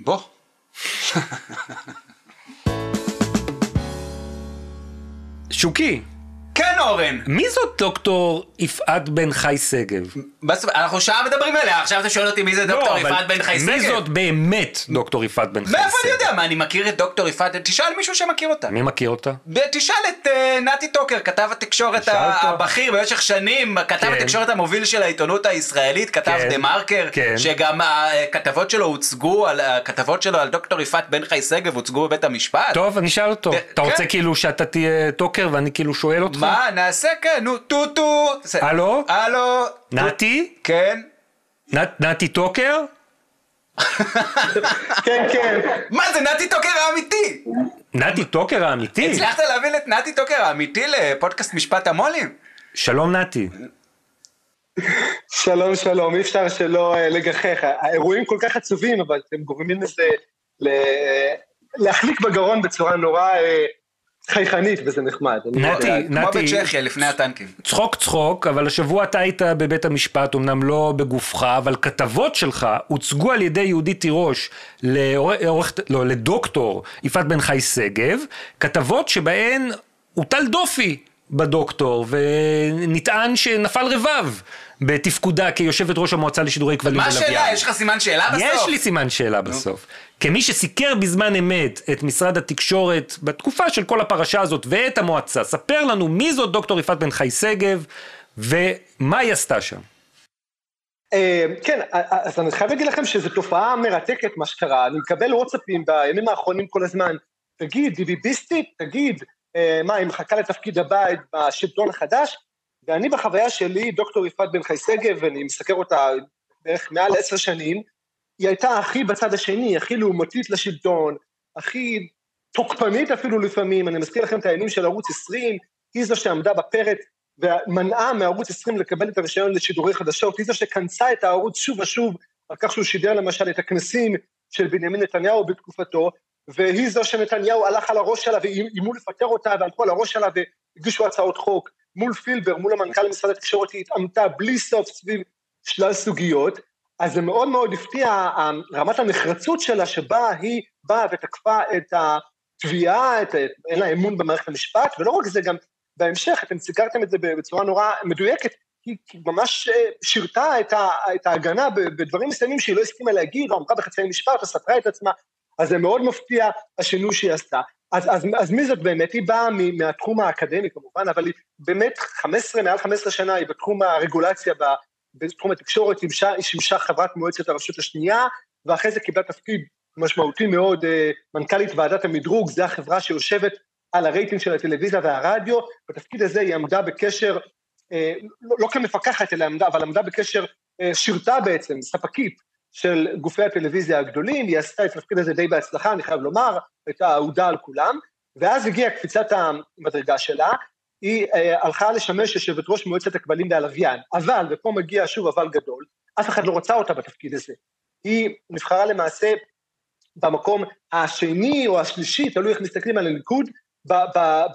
בוא. שוקי, כן אורן. מי זאת דוקטור יפעת בן חי שגב? בסוף, אנחנו שעה מדברים עליה, עכשיו אתה שואל אותי מי זה דוקטור לא, יפעת בן חי שגב? מי זאת באמת דוקטור יפעת בן חי שגב? מאיפה אני יודע? מה, אני מכיר את דוקטור יפעת? תשאל מישהו שמכיר אותה. מי מכיר אותה? תשאל את אה, נתי טוקר, כתב התקשורת. הבכיר במשך שנים, כתב כן. התקשורת המוביל של העיתונות הישראלית, כתב כן. דה מרקר, כן. שגם הכתבות שלו הוצגו, על- הכתבות שלו על דוקטור יפעת בן חי שגב הוצגו בבית המשפט. טוב, אני אשאל אותו. כן. אתה רוצה כאילו שאתה תהיה טוקר ואני כאילו שואל אותך? מה, נעשה כן, נו, טו-טו. זה- הלו? הלו? נתי? כן? נת- נתי טוקר? כן, כן. מה זה נתי טוקר האמיתי? נתי טוקר האמיתי? הצלחת להביא את נתי טוקר האמיתי לפודקאסט משפט המו"לים? שלום נתי. שלום, שלום, אי אפשר שלא אה, לגחך. האירועים כל כך עצובים, אבל אתם גורמים לזה ל- להחליק בגרון בצורה נורא אה, חייכנית, וזה נחמד. נתי. כמו נתי, בצ'כיה לפני הטנקים. צחוק צחוק, אבל השבוע אתה היית בבית המשפט, אמנם לא בגופך, אבל כתבות שלך הוצגו על ידי יהודית תירוש לעורכת, לא, לדוקטור יפעת בן חי שגב, כתבות שבהן הוטל דופי בדוקטור, ונטען שנפל רבב בתפקודה כיושבת ראש המועצה לשידורי כבלים מה ולוויין. השאלה? יש לך סימן שאלה בסוף? יש לי סימן שאלה בסוף. כמי שסיקר בזמן אמת את משרד התקשורת בתקופה של כל הפרשה הזאת ואת המועצה, ספר לנו מי זאת דוקטור יפעת בן חי שגב ומה היא עשתה שם. אה, כן, אז אני חייב להגיד לכם שזו תופעה מרתקת מה שקרה. אני מקבל וואטסאפים בימים האחרונים כל הזמן. תגיד, ביביסטית? תגיד, מה, היא מחכה לתפקיד הבא בשלטון החדש? ואני בחוויה שלי, דוקטור יפעת בן חי שגב, ואני מסקר אותה בערך מעל עשר שנים, היא הייתה הכי בצד השני, הכי לעומתית לשלטון, הכי תוקפנית אפילו לפעמים. אני מזכיר לכם את הימים של ערוץ 20, היא זו שעמדה בפרץ ומנעה מערוץ 20 לקבל את הרישיון לשידורי חדשות, היא זו שכנסה את הערוץ שוב ושוב, על כך שהוא שידר למשל את הכנסים של בנימין נתניהו בתקופתו, והיא זו שנתניהו הלך על הראש שלה ואיימו לפטר אותה והלכו על הראש שלה והגישו הצעות חוק. מול פילבר, מול המנכ"ל משרד התקשורת, היא התעמתה בלי סוף סביב שלל סוגיות, אז זה מאוד מאוד הפתיע רמת הנחרצות שלה, שבה היא באה ותקפה את התביעה, את, אין לה אמון במערכת המשפט, ולא רק זה, גם בהמשך, אתם סיגרתם את זה בצורה נורא מדויקת, היא ממש שירתה את, ה, את ההגנה בדברים מסוימים שהיא לא הסכימה להגיד, או אמרה בחצי משפט, או סתרה את עצמה, אז זה מאוד מפתיע השינוי שהיא עשתה. אז, אז, אז מי זאת באמת? היא באה מהתחום האקדמי כמובן, אבל היא באמת 15, מעל 15 שנה היא בתחום הרגולציה, בתחום התקשורת, היא שימשה, חברת מועצת הרשות השנייה, ואחרי זה קיבלה תפקיד משמעותי מאוד, מנכ"לית ועדת המדרוג, זו החברה שיושבת על הרייטינג של הטלוויזיה והרדיו, בתפקיד הזה היא עמדה בקשר, לא, לא כמפקחת, אלא עמדה, אבל עמדה בקשר, שירתה בעצם, ספקית, של גופי הטלוויזיה הגדולים, היא עשתה את התפקיד הזה די בהצלחה, אני חייב לומר, הייתה אהודה על כולם, ואז הגיעה קפיצת המדרגה שלה, היא אה, הלכה לשמש יושבת ראש מועצת הכבלים והלוויין, אבל, ופה מגיע שוב אבל גדול, אף אחד לא רצה אותה בתפקיד הזה. היא נבחרה למעשה במקום השני או השלישי, תלוי איך מסתכלים על הניקוד,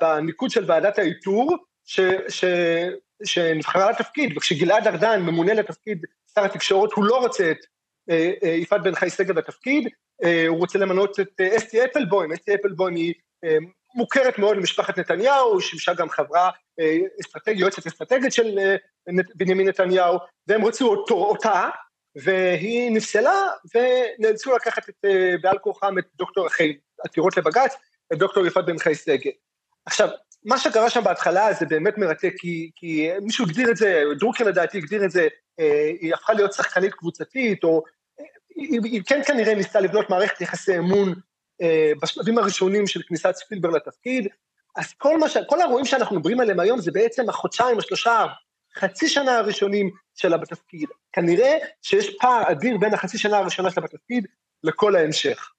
בניקוד של ועדת האיתור, ש, ש, שנבחרה לתפקיד, וכשגלעד ארדן ממונה לתפקיד שר התקשורת, הוא לא רוצה את יפעת בן חי שגב בתפקיד, אה, הוא רוצה למנות את אה, אסתי אפלבוים, אסתי אפלבוים היא אה, מוכרת מאוד למשפחת נתניהו, שימשה גם חברה אה, אסטרטגית, יועצת אסטרטגית של אה, בנימין נתניהו, והם רצו אותו, אותה, והיא נפסלה, ונאלצו לקחת את, אה, בעל כורחם את דוקטור, אחרי עתירות לבג"ץ, את דוקטור יפעת בן חי שגב. עכשיו, מה שקרה שם בהתחלה זה באמת מרתק, כי, כי מישהו הגדיר את זה, דרוקר לדעתי הגדיר את זה, אה, היא הפכה להיות שחקנית קבוצתית, או אה, היא, היא כן כנראה ניסתה לבנות מערכת יחסי אמון אה, בשלבים הראשונים של כניסת ספילברג לתפקיד, אז כל, מה ש... כל האירועים שאנחנו מדברים עליהם היום זה בעצם החודשיים, השלושה, חצי שנה הראשונים שלה בתפקיד. כנראה שיש פער אדיר בין החצי שנה הראשונה שלה בתפקיד לכל ההמשך.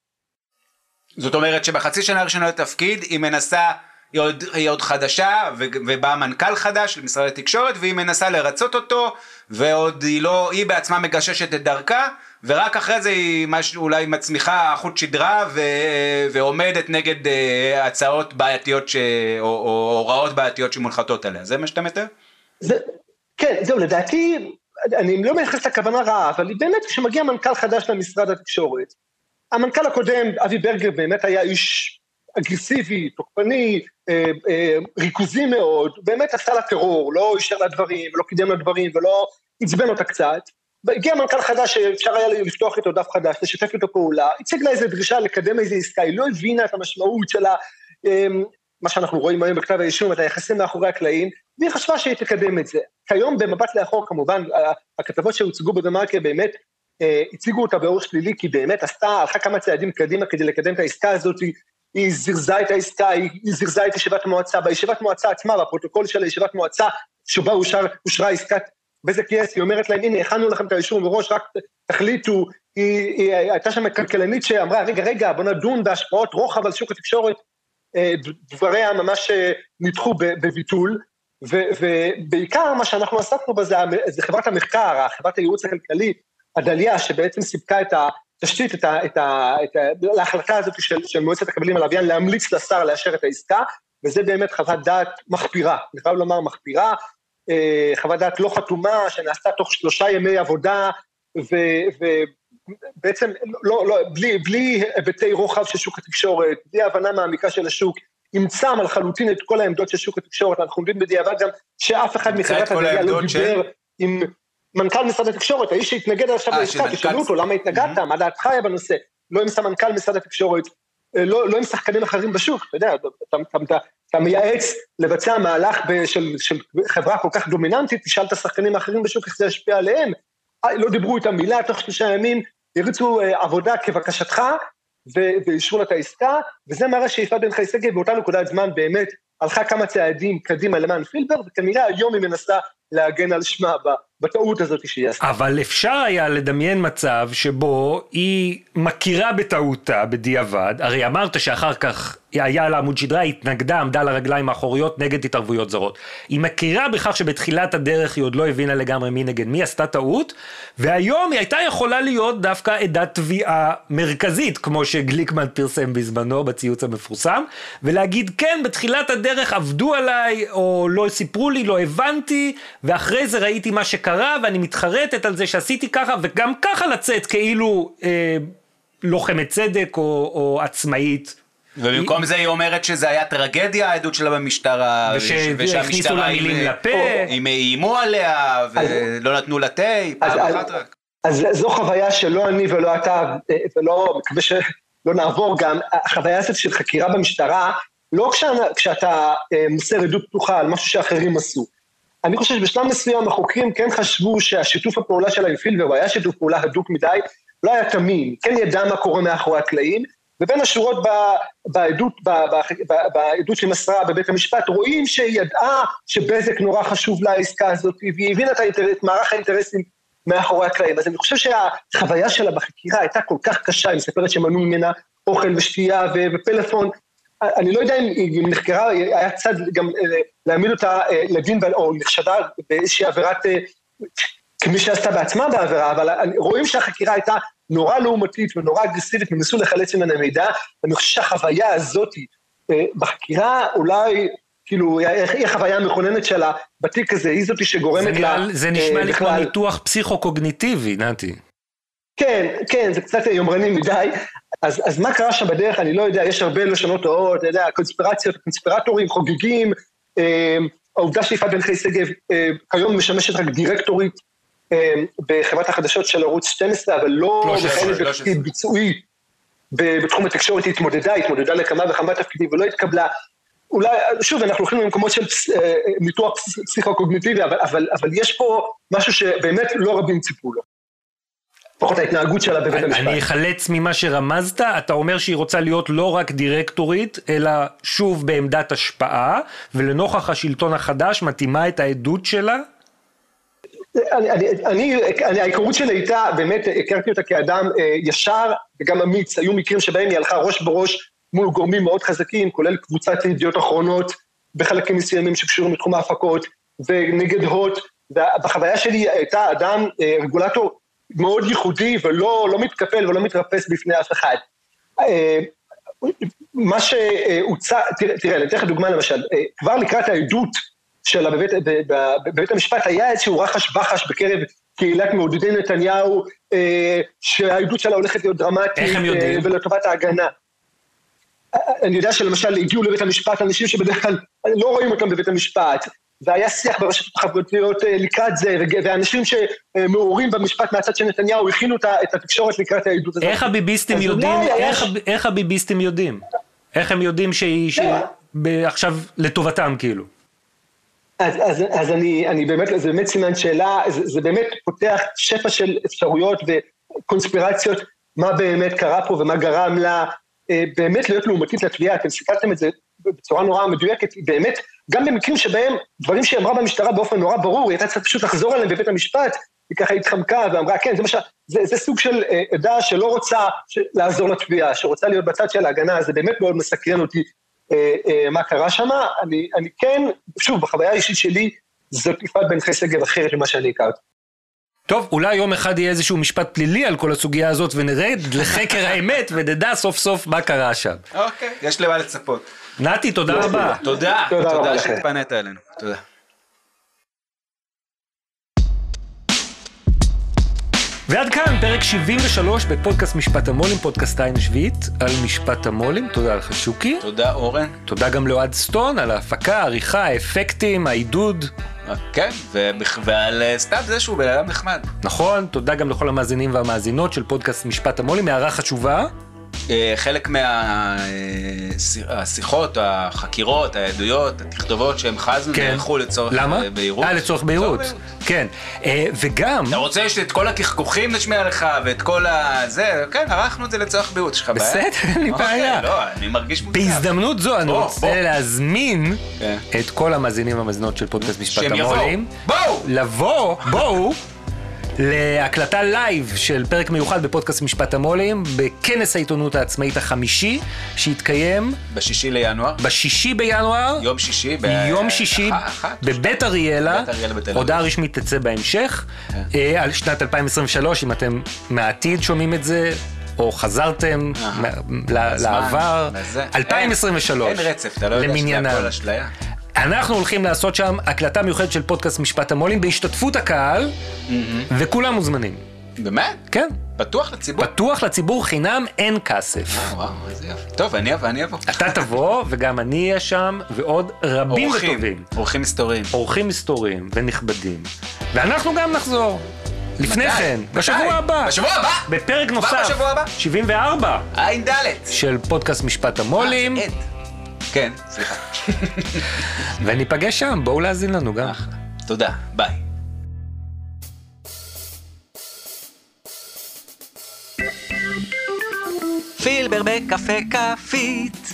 זאת אומרת שבחצי שנה הראשונה לתפקיד היא מנסה, היא עוד, היא עוד חדשה ו- ובא מנכ"ל חדש למשרד התקשורת והיא מנסה לרצות אותו ועוד היא לא, היא בעצמה מגששת את דרכה ורק אחרי זה היא משהו, אולי מצמיחה חוט שדרה ו- ועומדת נגד אה, הצעות בעייתיות ש- או, או הוראות בעייתיות שמונחתות עליה, זה מה שאתה מתאר? זה, כן, זהו, לדעתי, אני לא מייחס לכוונה רעה, אבל באמת כשמגיע מנכ"ל חדש למשרד התקשורת, המנכ"ל הקודם, אבי ברגר, באמת היה איש אגרסיבי, תוקפני, אה, אה, ריכוזי מאוד, באמת עשה לה טרור, לא אישר לה דברים, ולא קידם לה דברים, ולא עצבן אותה קצת. הגיע מנכ"ל חדש שאפשר היה לפתוח איתו דף חדש, לשתף איתו פעולה, הציג לה איזו דרישה לקדם איזו עסקה, היא לא הבינה את המשמעות של. אה, מה שאנחנו רואים היום בכתב האישום, את היחסים מאחורי הקלעים, והיא חשבה שהיא תקדם את זה. כיום במבט לאחור, כמובן, הכתבות שהוצגו בדה-מרקר באמת אה, הציגו אותה באור שלילי, כי באמת עשתה, הלכה כמה צעדים קדימה כדי לקדם את העסקה הזאת, היא זירזה את העסקה, היא, היא זירזה את ישיבת המועצה, בישיבת מועצה עצמה, בפרוטוקול של הישיבת מועצה, שבה אושר, אושרה עסקת בזק יס, היא אומרת להם, הנה, הכנו לכם את האישור מראש, רק תחליטו, היא, היא הייתה שם כלכלנית שאמרה, רגע, רגע, בוא נדון בהשפעות רוחב על שוק התקשורת, אה, דבריה ממש אה, נדחו בביטול, ו- ובעיקר מה שאנחנו עסקנו בזה, זה חברת המחקר, חברת הייעוץ הכלכלי, עדליה, שבעצם סיפקה את התשתית, את ה, את ה, את ה, להחלטה הזאת של, של מועצת הכבלים על הלוויין, להמליץ לשר לאשר את העסקה, וזה באמת חוות דעת מחפירה, אני חייב לומר מחפירה, אה, חוות דעת לא חתומה, שנעשתה תוך שלושה ימי עבודה, ובעצם לא, לא, בלי, בלי היבטי רוחב של שוק התקשורת, בלי הבנה מעמיקה של השוק, אימצם לחלוטין את כל העמדות של שוק התקשורת, אנחנו יודעים בדיעבד גם שאף אחד מחברת הדליה לא דיבר עם מנכ"ל משרד התקשורת, האיש שהתנגד עכשיו אה, לעסקה, תשאלו מנכ"ל- אותו למה התנגדת, מה דעתך היה בנושא, לא עם סמנכ"ל משרד התקשורת, אה, לא, לא עם שחקנים אחרים בשוק, אתה יודע, אתה, מייעץ לבצע מהלך של, חברה כל כך דומיננטית, תשאל את השחקנים האחרים בשוק איך זה ישפיע עליהם, אה, לא דיברו איתם מילה, תוך שלושה ימים הריצו עבודה כבקשתך, ואישרו לה את העסקה, וזה מראה שיפעת בן חי שגב באותה נקודת זמן באמת הלכה כמה צעדים קדימה למען פילבר, וכנראה היום היא מנסה להגן על שמה בטעות הזאת שהיא עשתה. אבל אפשר היה לדמיין מצב שבו היא מכירה בטעותה בדיעבד, הרי אמרת שאחר כך היה לה עמוד שדרה, היא התנגדה, עמדה על הרגליים האחוריות נגד התערבויות זרות. היא מכירה בכך שבתחילת הדרך היא עוד לא הבינה לגמרי מי נגד מי, עשתה טעות, והיום היא הייתה יכולה להיות דווקא עדת תביעה מרכזית, כמו שגליקמן פרסם בזמנו בציוץ המפורסם, ולהגיד כן, בתחילת הדרך עבדו עליי, או לא סיפרו לי, לא הבנתי, ואחרי זה ראיתי מה שקרה, ואני מתחרטת על זה שעשיתי ככה, וגם ככה לצאת כאילו אה, לוחמת צדק או, או עצמאית. ובמקום זה היא אומרת שזה היה טרגדיה העדות שלה במשטרה, וש- ושהמשטרה והכניסו לה היא- מילים לפה. הם איימו עליה ולא נתנו לה תה, פעם אז- אחת רק. אז זו חוויה שלא אני ולא אתה, אה, ולא, מקווה שלא נעבור גם, החוויה הזאת של חקירה במשטרה, לא כשאתה אה, מוסר עדות פתוחה על משהו שאחרים עשו. אני חושב שבשלב מסוים החוקרים כן חשבו שהשיתוף הפעולה שלה עם פילבר, היה שיתוף פעולה הדוק מדי, לא היה תמים, כן ידע מה קורה מאחורי הקלעים, ובין השורות בעדות, בעדות שמסרה בבית המשפט, רואים שהיא ידעה שבזק נורא חשוב לה העסקה הזאת, והיא הבינה את, מערך האינטרסים מאחורי הקלעים. אז אני חושב שהחוויה שלה בחקירה הייתה כל כך קשה, היא מספרת שמנעו ממנה אוכל ושתייה ופלאפון. אני לא יודע אם היא נחקרה, היה צד גם אה, להעמיד אותה אה, לדין, או נחשדה באיזושהי עבירת, אה, כמי שעשתה בעצמה בעבירה, אבל רואים שהחקירה הייתה נורא לעומתית ונורא אגרסיבית, וניסו לחלץ ממנה מידע, ואני חושב שהחוויה הזאת בחקירה אולי, כאילו, היא החוויה המכוננת שלה בתיק הזה, היא זאתי זה, שגורמת לה... נראה, זה נשמע לי כמו ניתוח פסיכו-קוגניטיבי, נתי. כן, כן, זה קצת יומרני מדי. אז, אז מה קרה שם בדרך, אני לא יודע, יש הרבה לשונות רעות, אתה יודע, קונספירציות, קונספירטורים חוגגים, אה, העובדה שיפעת בן חי שגב אה, כיום משמשת רק דירקטורית אה, בחברת החדשות של ערוץ 12, אבל לא לא מכהנת לא של- בתפקיד ביצועי ב- בתחום התקשורת, היא התמודדה, התמודדה לכמה וכמה תפקידים ולא התקבלה. אולי, שוב, אנחנו הולכים למקומות של פס- אה, ניתוח פס- פסיכו-קוגניטיבי, אבל, אבל, אבל יש פה משהו שבאמת לא רבים ציפו לו. לפחות ההתנהגות שלה בבית המשפט. אני אחלץ ממה שרמזת, אתה אומר שהיא רוצה להיות לא רק דירקטורית, אלא שוב בעמדת השפעה, ולנוכח השלטון החדש מתאימה את העדות שלה? אני, אני, אני, אני, ההיכרות שלי איתה, באמת הכרתי אותה כאדם אה, ישר וגם אמיץ. היו מקרים שבהם היא הלכה ראש בראש מול גורמים מאוד חזקים, כולל קבוצת ידיעות אחרונות, בחלקים מסוימים שקשורים לתחום ההפקות, ונגד הוט. ובחוויה שלי הייתה אדם, אה, רגולטור מאוד ייחודי ולא לא מתקפל ולא מתרפס בפני אף אחד. אה, מה שהוצע, תראה, תראה, אני אתן לך דוגמה למשל, אה, כבר לקראת העדות שלה בבית, בבית המשפט היה איזשהו רחש בחש בקרב קהילת מעודדי נתניהו, אה, שהעדות שלה הולכת להיות דרמטית, ולטובת ההגנה. אני יודע שלמשל הגיעו לבית המשפט אנשים שבדרך כלל לא רואים אותם בבית המשפט, והיה שיח ברשתות החברתיות אה, לקראת זה, ואנשים שמעורים במשפט מהצד של נתניהו הכינו את התקשורת לקראת העדות הזאת. איך הביביסטים יודעים, איך, הביביסטים יודעים? איך הם יודעים שהיא, ב- עכשיו לטובתם כאילו? אז, אז, אז אני, אני באמת, זה באמת סימן שאלה, זה, זה באמת פותח שפע של אפשרויות וקונספירציות, מה באמת קרה פה ומה גרם לה אה, באמת להיות לעומתית לתביעה, אתם סיכלתם את זה בצורה נורא מדויקת, היא באמת, גם במקרים שבהם דברים שהיא אמרה במשטרה באופן נורא ברור, היא הייתה צריכה פשוט לחזור עליהם בבית המשפט, היא ככה התחמקה ואמרה, כן, זה ש... זה, זה סוג של אה, עדה שלא רוצה. לעזור לתביעה, שרוצה להיות בצד של ההגנה, זה באמת מאוד מסקרן אותי אה, אה, מה קרה שם. אני, אני כן, שוב, בחוויה האישית שלי, זאת יפעת בן חי שגב אחרת ממה שאני הכרתי. טוב, אולי יום אחד יהיה איזשהו משפט פלילי על כל הסוגיה הזאת ונרד לחקר האמת ונדע סוף סוף מה קרה שם. אוקיי, יש למה לצפות. נתי, תודה רבה. תודה, תודה. שהתפנית אלינו. תודה. ועד כאן פרק 73 בפודקאסט משפט המו"לים, פודקאסט עין שביעית על משפט המו"לים. תודה לך שוקי. תודה אורן. תודה גם לאוהד סטון על ההפקה, העריכה, האפקטים, העידוד. כן, ובכ- ועל אה, סתם זה שהוא בן אדם נחמד. נכון, תודה גם לכל המאזינים והמאזינות של פודקאסט משפט המו"לים, הערה חשובה. אה, חלק מהשיחות, החקירות, העדויות, התכתובות שהם חזנו, כן. נערכו לצורך למה? אה, בהירות. אה, לצורך בהירות. כן. אה, וגם, אתה רוצה שאת כל הכחכוחים נשמיע לך ואת כל ה... זה, כן, ערכנו את זה לצורך בהירות, יש לך בעיה? בסדר, אין לי אוקיי, בעיה. לא, אני מרגיש מוצב. בהזדמנות זו אני רוצה. להזמין כן. את כל המאזינים והמאזינות של פודקאסט משפט שהם יבואו. המו"לים. בואו! לבוא, בואו, להקלטה לייב של פרק מיוחד בפודקאסט משפט המו"לים, בכנס העיתונות העצמאית החמישי, שהתקיים בשישי לינואר, בשישי בינואר, יום שישי, ב- יום שישי, אחת, בבית אריאלה, בבית אריאלה בתל אביב. הודעה רשמית תצא בהמשך, אה, על שנת 2023, אם אתם מהעתיד שומעים את זה. או חזרתם לעבר, בזה. 2023, אין רצף, אתה לא יודע שזה. הכל אשליה. אנחנו הולכים לעשות שם הקלטה מיוחדת של פודקאסט משפט המו"לים בהשתתפות הקהל, וכולם מוזמנים. באמת? כן, פתוח לציבור? פתוח לציבור חינם, אין כסף. וואו, איזה יופי. טוב, אני אבוא, אני אבוא. אתה תבוא, וגם אני אהיה שם, ועוד רבים אורחים, וטובים. אורחים מסתוריים. אורחים מסתוריים ונכבדים. ואנחנו גם נחזור. לפני מתי? כן, מתי? בשבוע הבא. בשבוע הבא? בפרק נוסף. בשבוע הבא? 74 עין ד'. של פודקאסט משפט המו"לים, אה, זה עד. כן, סליחה. וניפגש שם, בואו להאזין לנו גם. תודה, ביי. פילבר בקפה כפית.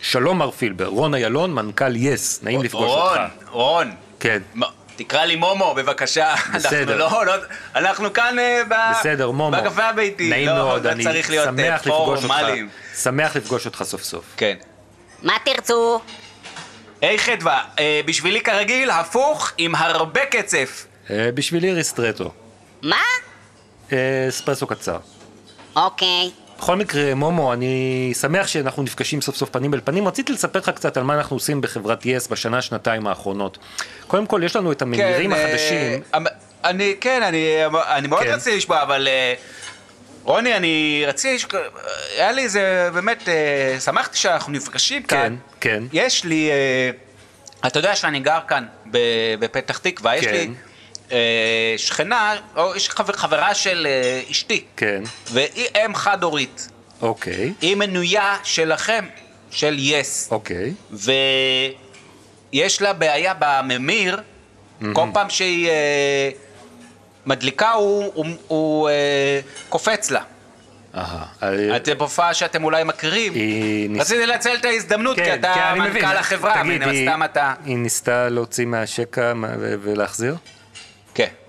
שלום מר פילבר, רון איילון, מנכ"ל יס, נעים לפגוש רון, אותך. רון. כן. תקרא לי מומו בבקשה. בסדר. אנחנו לא, לא, אנחנו כאן אה, ב... בסדר, מומו. בקפה הביתי. נעים לא, מאוד, אני צריך להיות אה, שמח לפגוש אותך. פורמליים. שמח לפגוש אותך סוף סוף. כן. מה תרצו? היי חדווה, אה, בשבילי כרגיל, הפוך עם הרבה קצף. אה, בשבילי ריסטרטו. מה? אה, אספרסו קצר. אוקיי. בכל מקרה, מומו, אני שמח שאנחנו נפגשים סוף סוף פנים אל פנים. רציתי לספר לך קצת על מה אנחנו עושים בחברת יס בשנה, שנתיים האחרונות. קודם כל, יש לנו את הממירים כן, החדשים. אה, אני, כן, אני, אני מאוד כן. רציתי לשמוע, אבל אה, רוני, אני רציתי, היה לי איזה, באמת, אה, שמחתי שאנחנו נפגשים כאן. כן. יש לי, אה, אתה יודע שאני גר כאן בפתח תקווה, יש כן. לי אה, שכנה, או יש חבר, חברה של אה, אשתי, כן, והיא אם חד-הורית. אוקיי, היא מנויה שלכם, של יס. אוקיי. ויש לה בעיה בממיר, כל פעם שהיא אה, מדליקה הוא, הוא, הוא אה, קופץ לה. אהה. אה, את הופעה שאתם אולי מכירים. רציתי לנצל את ההזדמנות, כי אתה כן, מבין. מנכ"ל החברה, מן הסתם אתה... היא ניסתה להוציא מהשקע ולהחזיר? כן.